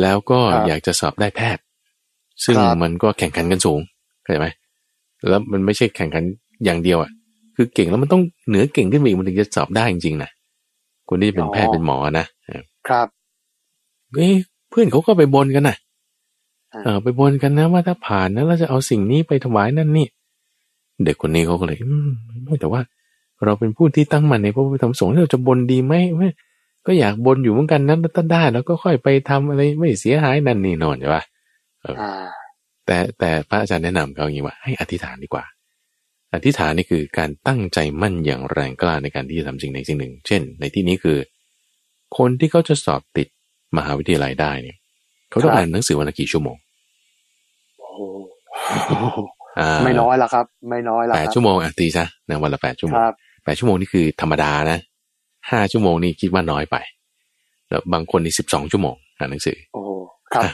[SPEAKER 2] แล้วก็อยากจะสอบได้แพทย์ ซึ่งมันก็แข่งขันกันสูงเข้าใจไหมแล้วมันไม่ใช่แข่งขันอย่างเดียวอะคือเก่งแล้วมันต้องเหนือเก่งขึ้นไปอีกมันถึงจะสอบได้จริงๆนะคนที่จะเป็นแพทย์เป็นหมอนะครับเอ้เพื่อนเขาก็ไปบนกันนะเออไปบนกันนะว่าถ้าผ่านนะเราจะเอาสิ่งนี้ไปถวายนั่นนี่ เด็กคนนี้เขาก็เลยอืมไม่แต่ว่า เราเป็นผู้ที่ตั้งมันในพระพุทธธรรมสงฆ์เราจะบนดีไหมไม่ก็อยากบนอยู่เหมือนกันนั้นถ้าได้แล้วก็ค่อยไปทำอะไรไม่เสียหายนั่นนี่นอนใช่ปะแต่แต่พระอาจารย์แนะนำเขาอย่างนี้ว่า ให้อธิษฐานดีกว่า อธิษฐานนี่คือการตั้งใจมั่นอย่างแรงกล้าในการที่จะทำสิ่งใดสิ่งหนึ่ง เช่น ในที่นี้คือ คนที่เขาจะสอบติดมหาวิทยาลัยได้เนี่ยเขาต้องอ่านหนังสือวันละกี่ชั่วโมง
[SPEAKER 1] ไม่น้อยละครับ ไม่น้อยละ
[SPEAKER 2] แปดชั่วโมงอะตีซะนะวันละแปดชั่วโมงแปดชั่วโมงนี่คือธรรมดานะห้าชั่วโมงนี่คิดว่าน้อยไป แล้วบางคนนี่สิบสองชั่วโมงอ่านหนังสือ
[SPEAKER 1] โอ้ครับ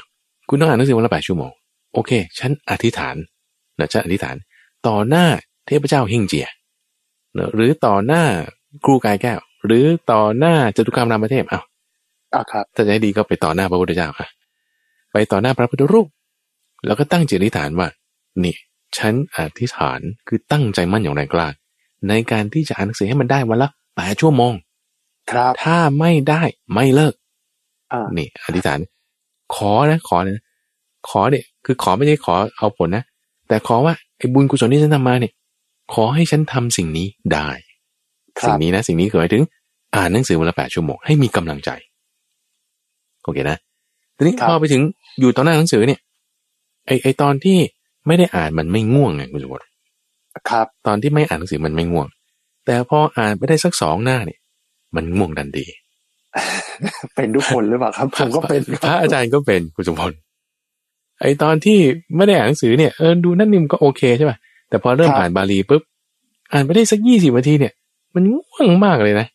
[SPEAKER 2] คุณต้องอ่านหนังสือวันละแปดชั่วโมงโอเค ฉันอธิษฐานนะฉันอธิษฐานต่อหน้าเทพเจ้าเฮงเจียนะหรือต่อหน้าครูกายแก้ว หรือต่อหน้าจตุคามรามเทพอ้าว
[SPEAKER 1] อ่าครับ
[SPEAKER 2] ถ้าจะให้ดีก็ไปต่อหน้าพระพุทธเจ้าค่ะไปต่อหน้าพระพุทธรูป แล้วก็ตั้งจิตอธิษฐานว่า นี่ ฉันอธิษฐานคือตั้งใจมั่นอย่างแรงกล้าในการที่จะอ่านหนังสือให้มันได้วันละแปดชั่วโมง
[SPEAKER 1] ครับ
[SPEAKER 2] ถ้าไม่ได้ไม่เลิกนี่ อธิษฐาน ขอนะขอนะขอเนี่ยคือขอไม่ใช่ขอเอาผลนะ แต่ขอว่าไอ้บุญกุศลที่ฉันทำมาเนี่ย ขอให้ฉันทำสิ่งนี้ได้ สิ่งนี้นะ สิ่งนี้คือหมายถึง อ่านหนังสือวันละแปดชั่วโมงให้มีกำลังใจ โอเคนะทีนี้พอไปถึงอยู่ตอนหน้าหนังสือเนี่ยไอไอตอนที่ ไม่ได้อ่านมันไม่ง่วงไงคุณสมบัติ
[SPEAKER 1] ครับ
[SPEAKER 2] ตอนที่ไม่อ่านหนังสือมันไม่ง่วง แต่พออ่านไปได้สักสองหน้าเนี่ยมันง่วงดันดี
[SPEAKER 1] เป็นทุกคนหรือเปล่าครับ ผมก็เป็น
[SPEAKER 2] พระอาจารย์ก็เป็นคุณสมพลไอตอนที่ไม่ได้อ่านหนังสือเนี่ยเออดูนั่นนิ่มก็โอเคใช่ป่ะแต่พอเริ่มอ่านบาลีปุ๊บอ่านไปได้สักยี่สิบนาทีเนี่ย มันง่วงมากเลยนะ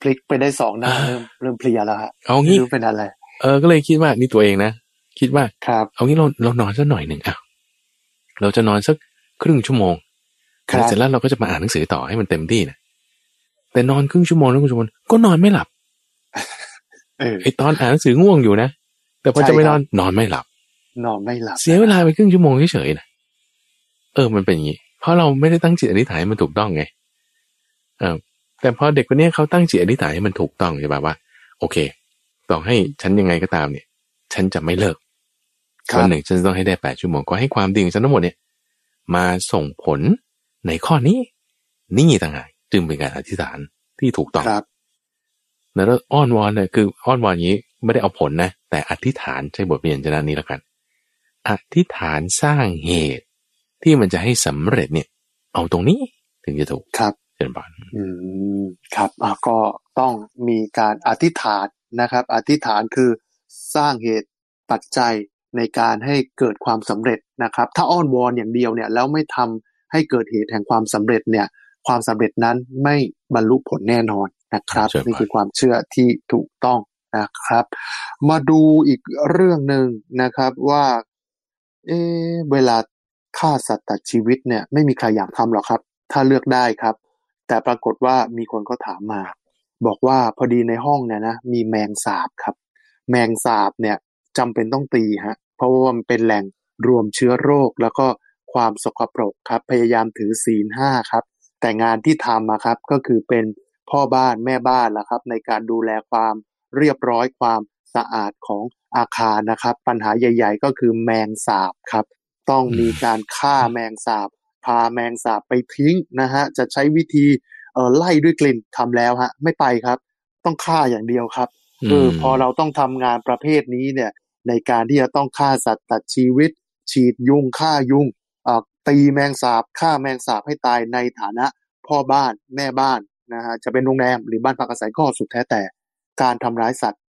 [SPEAKER 1] พลิกไปได้สองหน้าเริ่มเริ่มเพลียแล้วฮะ
[SPEAKER 2] เอางี้
[SPEAKER 1] เป็นอะไร
[SPEAKER 2] เออก็เลยคิดว่านี่ตัวเองนะคิดว่า
[SPEAKER 1] ครับ
[SPEAKER 2] เอางี้เราเรานอนสักหน่อยหนึ่งอะ เราจะนอนสักครึ่งชั่วโมงเสร็จแล้วเราก็จะมาอ่านหนังสือต่อให้มันเต็มที่นะแต่นอนครึ่งชั่วโมงแล้วคุณชมพก็นอนไม่หลับไอตอนอ่านหนังสือง่วงอยู่นะแต่พอจะไปนอนนอนไม่หลับ
[SPEAKER 1] นอนไม่หลับ
[SPEAKER 2] เสียเวลาไปครึ่งชั่วโมงเฉยๆนะเออมันเป็นอย่างนี้เพราะเราไม่ได้ตั้งจิตอธิษฐานให้มันถูกต้องไงเออแต่พอเด็กคนนี้เขาตั้งจิตอธิษฐานให้มันถูกต้องใช่ป่ะว่า โอเค ต่อให้ฉันยังไงก็ตามเนี่ย ฉันจะไม่เลิก วันหนึ่งฉันต้องให้ได้แปดชั่วโมงก็ให้ความดีของฉันทั้งหมดเนี่ยมาส่งผลในข้อนี้นี่ต่างหากจึงเป็นการอธิษฐานที่ถูกต้อง
[SPEAKER 1] ครับ
[SPEAKER 2] แล้วอ้อนวอนเนี่ยคืออ้อนวอนอย่างนี้ไม่ได้เอาผลนะ แต่อธิษฐานใช้บทเรียนชนะนี้แล้วกัน อธิษฐานสร้างเหตุ ที่มันจะให้สำเร็จเนี่ย เอาตรงนี้ถึงจะถูก
[SPEAKER 1] ครับ
[SPEAKER 2] เชิญบาน
[SPEAKER 1] อืมครับอะก็ต้องมีการอธิษฐานนะครับ อธิษฐานคือสร้างเหตุปัจจัย ในการให้เกิดความสำเร็จนะครับ ถ้าอ้อนวอนอย่างเดียวเนี่ยแล้วไม่ทำให้เกิดเหตุแห่งความสำเร็จเนี่ยความสำเร็จนั้นไม่บรรลุผลแน่นอนนะครับนี่คือความเชื่อที่ถูกต้องนะครับ มาดูอีกเรื่องหนึ่งนะครับว่าเอเวลาฆ่าสัตว์ตัดชีวิตเนี่ยไม่มีใครอยากทำหรอกครับ ถ้าเลือกได้ครับ แต่ปรากฏว่ามีคนก็ถามมา บอกว่าพอดีในห้องเนี่ยนะมีแมงสาบครับ แมงสาบเนี่ย จำเป็นต้องตีฮะเพราะว่ามันเป็นแหล่งรวมเชื้อโรคแล้วก็ความสกปรกครับ พยายามถือศีลห้าครับ แต่งานที่ทำมาครับก็คือเป็นพ่อบ้านแม่บ้านละครับ ในการดูแลความเรียบร้อยความสะอาดของอาคารนะครับ ปัญหาใหญ่ ๆ ก็คือแมงสาบครับ ต้องมีการฆ่าแมงสาบ พาแมงสาบไปทิ้งนะฮะจะใช้วิธีเออไล่ด้วยกลิ่นทำแล้วฮะไม่ไปครับ ต้องฆ่าอย่างเดียวครับเออพอเราต้องทำงานประเภทนี้เนี่ย ในการที่จะต้องฆ่าสัตว์ตัดชีวิต ฉีดยุงฆ่ายุงตีแมงสาบฆ่าแมงสาบให้ตายในฐานะพ่อบ้านแม่บ้านนะฮะจะเป็นโรงแรมหรือบ้านพักอาศัยก็สุดแท้แต่ การทำร้ายสัตว์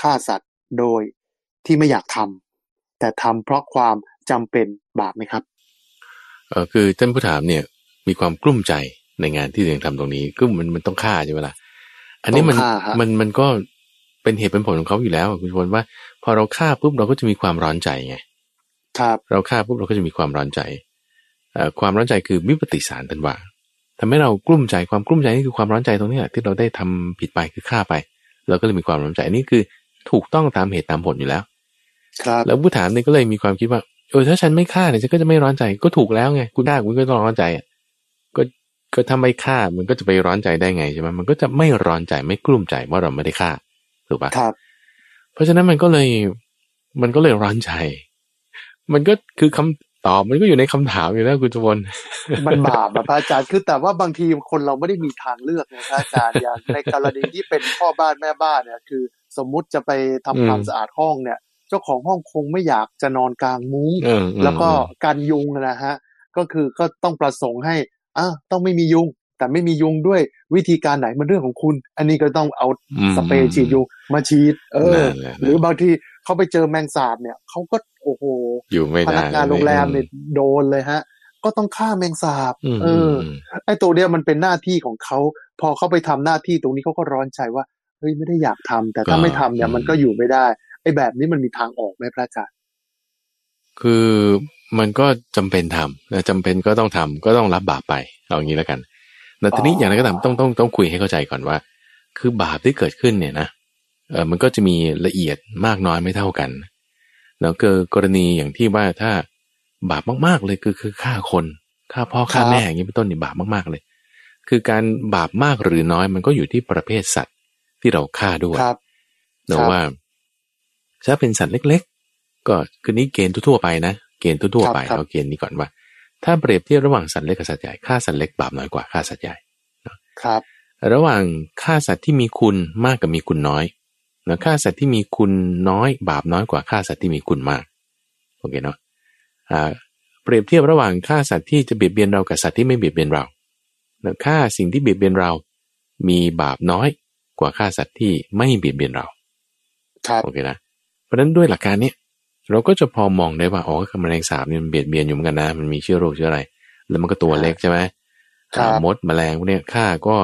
[SPEAKER 1] ฆ่าสัตว์โดยที่ไม่อยากทำแต่ทำเพราะความจำเป็นบาปไหมครับ
[SPEAKER 2] เออคือท่านผู้ถามเนี่ยมีความกลุ้มใจในงานที่ตัวเองทำตรงนี้ก็มันมันต้องฆ่าใช่ไหมล่ะอันนี้มันมันมันก็เป็นเหตุเป็นผลของเขาอยู่แล้วคุณชวนว่า พอเราฆ่าปุ๊บเราก็จะมีความร้อนใจไง
[SPEAKER 1] ครับ
[SPEAKER 2] เราฆ่าปุ๊บเราก็จะมีความร้อนใจเอ่อความร้อนใจคือวิปฏิสารตันว่าทำให้เรากลุ้มใจความกลุ้มใจนี่คือความร้อนใจตรงเนี้ยที่เราได้ทำผิดไปคือฆ่าไปเราก็เลยมีความร้อนใจอันนี้คือถูกต้องตามเหตุตามผลอยู่แล้ว
[SPEAKER 1] ครับ
[SPEAKER 2] แล้วผู้ถามเนี่ยก็เลยมีความคิดว่าเออถ้าฉันไม่ฆ่าเนี่ยฉันก็จะไม่ร้อนใจก็ถูกแล้วไงคุณฆ่าคุณก็ต้องร้อนใจอะก็ก็ถ้าไม่ฆ่ามันก็จะไปร้อนใจได้ไงใช่ไหมมันก็จะไม่ร้อนใจไม่กลุ้มใจว่าเราไม่ได้ฆ่าถูกปะ
[SPEAKER 1] ครับ
[SPEAKER 2] เพราะฉะนั้นมันก็เลยมันก็เลยร้อนใจ มันก็คือคำตอบมันก็อยู่ในคำถามอยู่แล้วคุณจวน
[SPEAKER 1] มันบาปอะพระอาจารย์คือแต่ว่าบางทีคนเราไม่ได้มีทางเลือกนะพระอาจารย์อย่างในกรณีที่เป็นพ่อบ้านแม่บ้านเนี่ยคือ สมมุติจะไปทำความ
[SPEAKER 2] อืม
[SPEAKER 1] สะอาดห้องเนี่ย เจ้าของห้องคงไม่อยากจะนอนกลางมุ้ง
[SPEAKER 2] เอออืม
[SPEAKER 1] แล้วก็การยุงนะฮะก็คือก็ต้องประสงค์ให้อะต้องไม่มียุง แต่ไม่มียุงด้วยวิธีการไหนมันเรื่องของคุณ อันนี้ก็ต้องเอา
[SPEAKER 2] อืม
[SPEAKER 1] สเปรย์ฉีดยุงมาฉีด เออ
[SPEAKER 2] นั่นแหละ
[SPEAKER 1] หรือบางทีเขาไปเจอแมงสาบเนี่ยเขาก็โอ้โห
[SPEAKER 2] อยู่ไม่
[SPEAKER 1] พ
[SPEAKER 2] ได้
[SPEAKER 1] นักงานโรงแรมเนี่ยโดนเลยฮะ ก็ต้องฆ่าแมงสาบ
[SPEAKER 2] อืม
[SPEAKER 1] เอ
[SPEAKER 2] อื
[SPEAKER 1] อ
[SPEAKER 2] ม
[SPEAKER 1] อ
[SPEAKER 2] อืม
[SPEAKER 1] ไอ้ตัวเนี้ยมันเป็นหน้าที่ของเขาพอเขาไปทำหน้าที่ตรงนี้เขาก็ร้อนใจว่าเฮ้ยไม่ได้อยากทำแต่ถ้าไม่ทำเนี่ยมันก็อยู่ไม่ได้ไอ้แบบนี้มันมีทางออกไหมพระอาจารย์
[SPEAKER 2] คือมันก็จำเป็นทำนะจำเป็นก็ต้องทำก็ต้องรับบาปไปเอาอย่างนี้แล้วกัน แต่ทีนี้อย่างไรก็ตามต้องต้องต้องคุยให้เข้าใจก่อนว่า คือบาปที่เกิดขึ้นเนี่ยนะเออมันก็จะมีละเอียดมากน้อยไม่เท่ากัน แล้วเกิดกรณีอย่างที่ว่าถ้าบาปมากๆเลยคือคือฆ่าคนฆ่าพ่อฆ่าแม่อย่างนี้เป็นต้นนี่บาปมากๆเลย คือการบาปมากหรือน้อยมันก็อยู่ที่ประเภทสัตว์ที่เราฆ่าด้วย
[SPEAKER 1] ครับ
[SPEAKER 2] แต่
[SPEAKER 1] ครับ
[SPEAKER 2] ว่าถ้าเป็นสัตว์เล็ก ๆ ก็คือนี้เกณฑ์ทั่วๆไปนะ เกณฑ์ทั่วๆไป
[SPEAKER 1] ครับ
[SPEAKER 2] เอาเกณฑ์นี้ก่อนว่า ถ้าเปรียบเทียบระหว่างสัตว์เล็กกับสัตว์ใหญ่ฆ่าสัตว์เล็กบาปน้อยกว่าฆ่าสัตว์ใหญ่
[SPEAKER 1] ครับ
[SPEAKER 2] ระหว่างฆ่าสัตว์ที่มีคุณมากกับมีคุณน้อยนะฆ่าสัตว์ที่มีคุณน้อย บาปน้อยกว่าฆ่าสัตว์ที่มีคุณมากโอเคเนาะอ่าเปรียบเทียบระหว่างฆ่าสัตว์ที่จะเบียดเบียนเรากับสัตว์ที่ไม่เบียดเบียนเรานะฆ่าสิ่งที่เบียดเบียนเรา มีบาปน้อยกว่าฆ่าสัตว์ที่ไม่เบียดเบียนเรา
[SPEAKER 1] ครับ
[SPEAKER 2] โอเคนะเพราะฉะนั้นด้วยหลักการเนี้ย เราก็จะพอมองได้ว่าอ๋อแมลงสาบเนี่ยมันเบียดเบียนอยู่เหมือนกันนะมันมีเชื้อโรคเชื้ออะไร แล้วมันก็ตัวเล็กใช่ไหม
[SPEAKER 1] ครับ
[SPEAKER 2] อ่ามดแมลงพวกเนี้ยฆ่าก็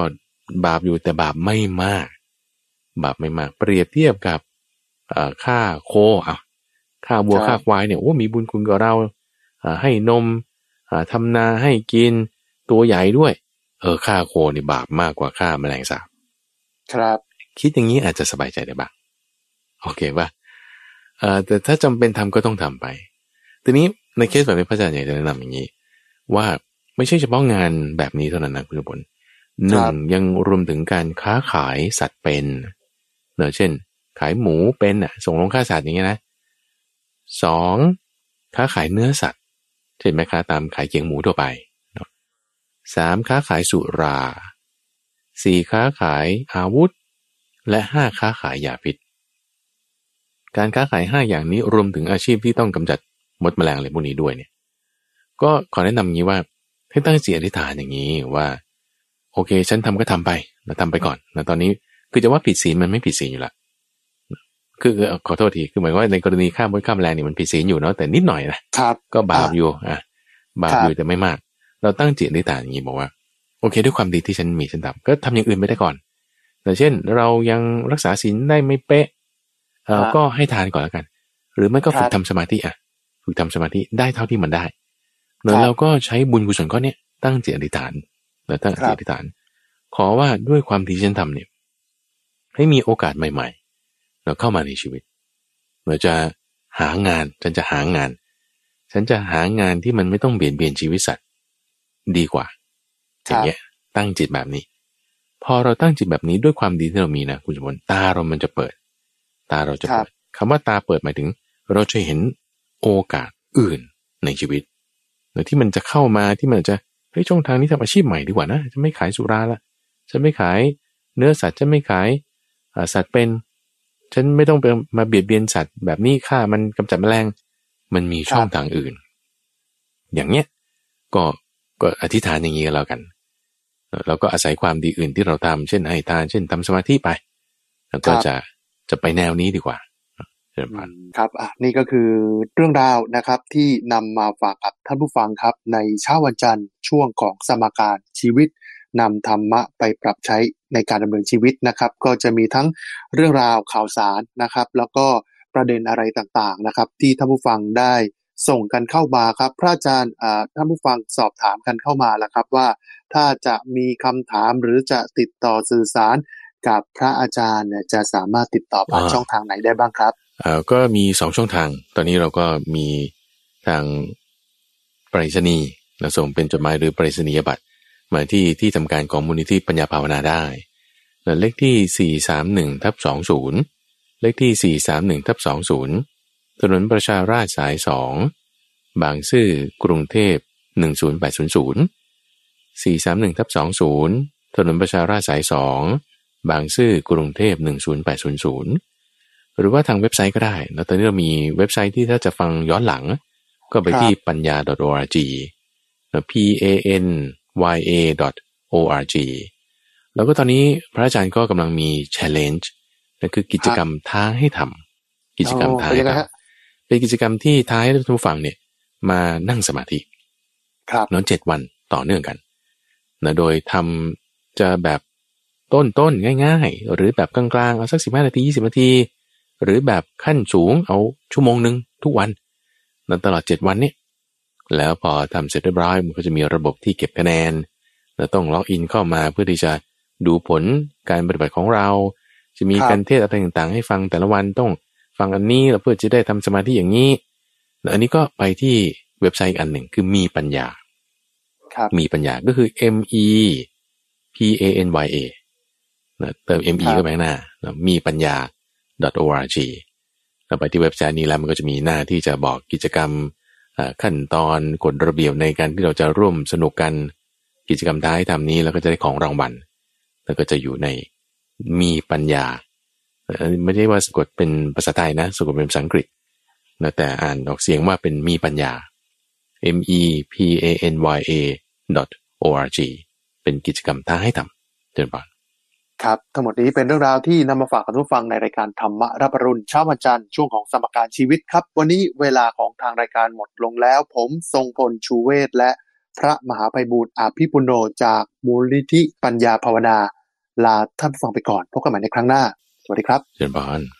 [SPEAKER 2] บาปอยู่แต่บาปไม่มาก บาปไม่มาก เปรียบเทียบกับเอ่อฆ่าโคอะฆ่าวัว
[SPEAKER 1] ครับ
[SPEAKER 2] ฆ่าควายเนี่ยโอ้มีบุญคุณกับเราอ่าให้นมอ่าทำนาให้กินตัวใหญ่ด้วย เออฆ่าโคนี่บาปมากกว่าฆ่าแมลงสาบ
[SPEAKER 1] ครับ
[SPEAKER 2] คิดอย่างนี้อาจจะสบายใจได้บ้างโอเคป่ะเอ่อ แต่ถ้าจำเป็นทำก็ต้องทำไป ทีนี้ในเคสแบบนี้พระอาจารย์อยากจะแนะนำอย่างนี้ ว่าไม่ใช่เฉพาะงานแบบนี้เท่านั้นนะคุณผู้ชมหนึ่งยังรวมถึงการค้าขายสัตว์เป็นเนอะเช่น ขายหมูเป็นอะส่งลงฆ่าสัตว์อย่างเงี้ยนะสองค้าขายเนื้อสัตว์เช่นแม่ค้าตามขายเกียงหมูทั่วไปเนอะสามค้าขายสุราสี่ค้าขายอาวุธ และห้าค้าขายยาพิษ การค้าขายห้าอย่างนี้รวมถึงอาชีพที่ต้องกำจัดมดแมลงอะไรพวกนี้ด้วยเนี่ย ก็ขอแนะนำอย่างนี้ว่าให้ตั้งจิตอธิษฐานอย่างนี้ว่า โอเค ฉันทำก็ทำไปนะทำไปก่อนนะตอนนี้คือจะว่าผิดศีลมันไม่ผิดศีลอยู่ละคือคือขอโทษทีคือหมายว่าในกรณีข้ามมดข้ามแมลงนี่มันผิดศีลอยู่เนาะแต่นิดหน่อยนะครับ ก็บาปอยู่อะบาป
[SPEAKER 1] ครับ
[SPEAKER 2] อยู่แต่ไม่มาก เราตั้งจิตอธิษฐานอย่างนี้บอกว่าโอเค ด้วยความดีที่ฉันมีฉันทำก็ทำอย่างอื่นไม่ได้ก่อนแต่เช่น เรายังรักษาศีลได้ไม่เป๊ะเออ
[SPEAKER 1] ครับ
[SPEAKER 2] ก็ให้ทานก่อนแล้วกัน หรือไม่ก็ฝึ
[SPEAKER 1] ครั
[SPEAKER 2] ก
[SPEAKER 1] บ
[SPEAKER 2] ทำสมาธิอะ ฝึกทำสมาธิได้เท่าที่มันได้เนอะ
[SPEAKER 1] ครับ
[SPEAKER 2] เราก็ใช้บุญกุศลก้อนเนี้ยตั้งจิตอธิษฐานแล้วตั้ง
[SPEAKER 1] ครั
[SPEAKER 2] จิต
[SPEAKER 1] บ
[SPEAKER 2] อธิษฐาน ขอว่าด้วยความที่ฉันทำเนี่ย ให้มีโอกาสใหม่ ๆ เราเข้ามาในชีวิต เราจะหางานฉันจะหางาน ฉันจะหางานที่มันไม่ต้องเบียดเบียนชีวิตสัตว์ดีกว่า
[SPEAKER 1] ค
[SPEAKER 2] อ
[SPEAKER 1] รั
[SPEAKER 2] ย่า
[SPEAKER 1] บ
[SPEAKER 2] งเงี้ยตั้งจิตแบบนี้ พอเราตั้งจิตแบบนี้ด้วยความดีที่เรามีนะคุณสมบัติตาเรามันจะเปิด ตาเราจะ
[SPEAKER 1] ครั
[SPEAKER 2] เปิ
[SPEAKER 1] บ
[SPEAKER 2] ดคำว่าตาเปิดหมายถึง เราจะเห็นโอกาสอื่นในชีวิตหรือที่มันจะเข้ามาที่มันจะเฮ้ยช่องทางนี้ทำอาชีพใหม่ดีกว่านะจะไม่ขายสุราละจะไม่ขายเนื้อสัตว์จะไม่ขายอ่าสัตว์เป็น ฉันไม่ต้องไปมาเบียดเบียนสัตว์แบบนี้ฆ่ามันกำจัดแมลงมันมีช่องทางอื่น อย่างเนี้ยก็ก็อธิษฐานอย่างนี้ก็แล้วกันเราก็อาศัยความดีอื่นที่เราทำเช่นให้ทาน เช่นทำสมาธิไป แล้วก็
[SPEAKER 1] ครับ
[SPEAKER 2] จะ จะไปแนวนี้ดีกว่าเชิญพัน
[SPEAKER 1] ครับอะนี่ก็คือเรื่องราวนะครับ ที่นำมาฝากกับท่านผู้ฟังครับ ในเช้าวันจันทร์ช่วงของสมการชีวิตนำธรรมะไปปรับใช้ในการดำเนินชีวิตนะครับ ก็จะมีทั้งเรื่องราวข่าวสารนะครับ แล้วก็ประเด็นอะไรต่างๆนะครับ ที่ท่านผู้ฟังได้ส่งกันเข้ามาครับ พระอาจารย์ท่านผู้ฟังสอบถามกันเข้ามาแล้วครับว่า ถ้าจะมีคำถามหรือจะติดต่อสื่อสาร กับพระอาจารย์เนี่ยจะสามารถติดต่อผ่านช่องทางไหนได้บ้างครับ
[SPEAKER 2] อ่าก็มีสองช่องทาง ตอนนี้เราก็มีทางปริศนีย์นะส่งเป็นจดหมายหรือปริศนียบัตรมาที่ที่ทำการของมูลนิธิปัญญาภาวนาได้เลขที่ 431ทับ20 เลขที่ 431ทับ20 ถนนประชาราชสาย 2 บางซื่อกรุงเทพ 10800 431ทับ20 ถนนประชาราชสาย 2 บางซื่อกรุงเทพ10800 หรือว่าทางเว็บไซต์ก็ได้ แล้วตอนนี้เรามีเว็บไซต์ที่ถ้าจะฟังย้อนหลัง ก็ไปที่ปัญญา .org p a n y a org แล้วก็ตอนนี้พระอาจารย์ก็กำลังมี challenge นั่นคือกิจกรรมท้าให้ทำกิจกรรมท้าให้ทำเป็นกิจกรรมที่ท้าให้ทุกฝั่งเนี่ยมานั่งสมาธิ
[SPEAKER 1] ครับ
[SPEAKER 2] นอนเจ็ดวันต่อเนื่องกันนะโดยทำจะแบบ ต้นต้นง่าย ๆ หรือแบบกลางๆเอาสักสิบห้านาทียี่สิบนาที หรือแบบขั้นสูงเอาชั่วโมงหนึ่งทุกวันนตลอดเจ็ดวันนี้แล้วพอทำเสร็จเรียบร้อยมันก็จะมีระบบที่เก็บคะแนนแล้วต้องล็อกอินเข้ามาเพื่อที่จะดูผลการปฏิบัติของเรา จะมีการเทศอะไรต่างๆ ให้ฟังแต่ละวันต้องฟังอันนี้แล้วเพื่อจะได้ทำสมาธิอย่างนี้อันนี้ก็ไปที่เว็บไซต์อันหนึ่งคือมีปัญญามีปัญญาก็คือ M E P A N Y A นะเติม M E เข้าไปหน้ามีปัญญา .org เราไปที่เว็บไซต์นี้แล้วมันก็จะมีหน้าที่จะบอกกิจกรรมขั้นตอนกฎระเบียบในการที่เราจะร่วมสนุกกันกิจกรรมท้ายทำนี้แล้วก็จะได้ของรางวัล แล้วก็จะอยู่ในมีปัญญา ไม่ใช่ว่าสะกดเป็นภาษาไทยนะ สะกดเป็นภาษาอังกฤษนะแต่อ่านออกเสียงว่าเป็นมีปัญญา m e p a n y a o r g เป็นกิจกรรมท้าให้ทำเจริญบาน
[SPEAKER 1] ครับ ทั้งหมดนี้เป็นเรื่องราวที่นำมาฝากคุณผู้ฟังในรายการธรรมรับรุณเช้าวันจันทร์ช่วงของสมการชีวิตครับ วันนี้เวลาของทางรายการหมดลงแล้ว ผมทรงพลชูเวศและพระมหาไพบูลอาภิปุโนจากมูลนิธิปัญญาภาวนา ลาท่านฟังไปก่อนพบกันใหม่ในครั้งหน้า สวัสดีครับ
[SPEAKER 2] เชิญบาน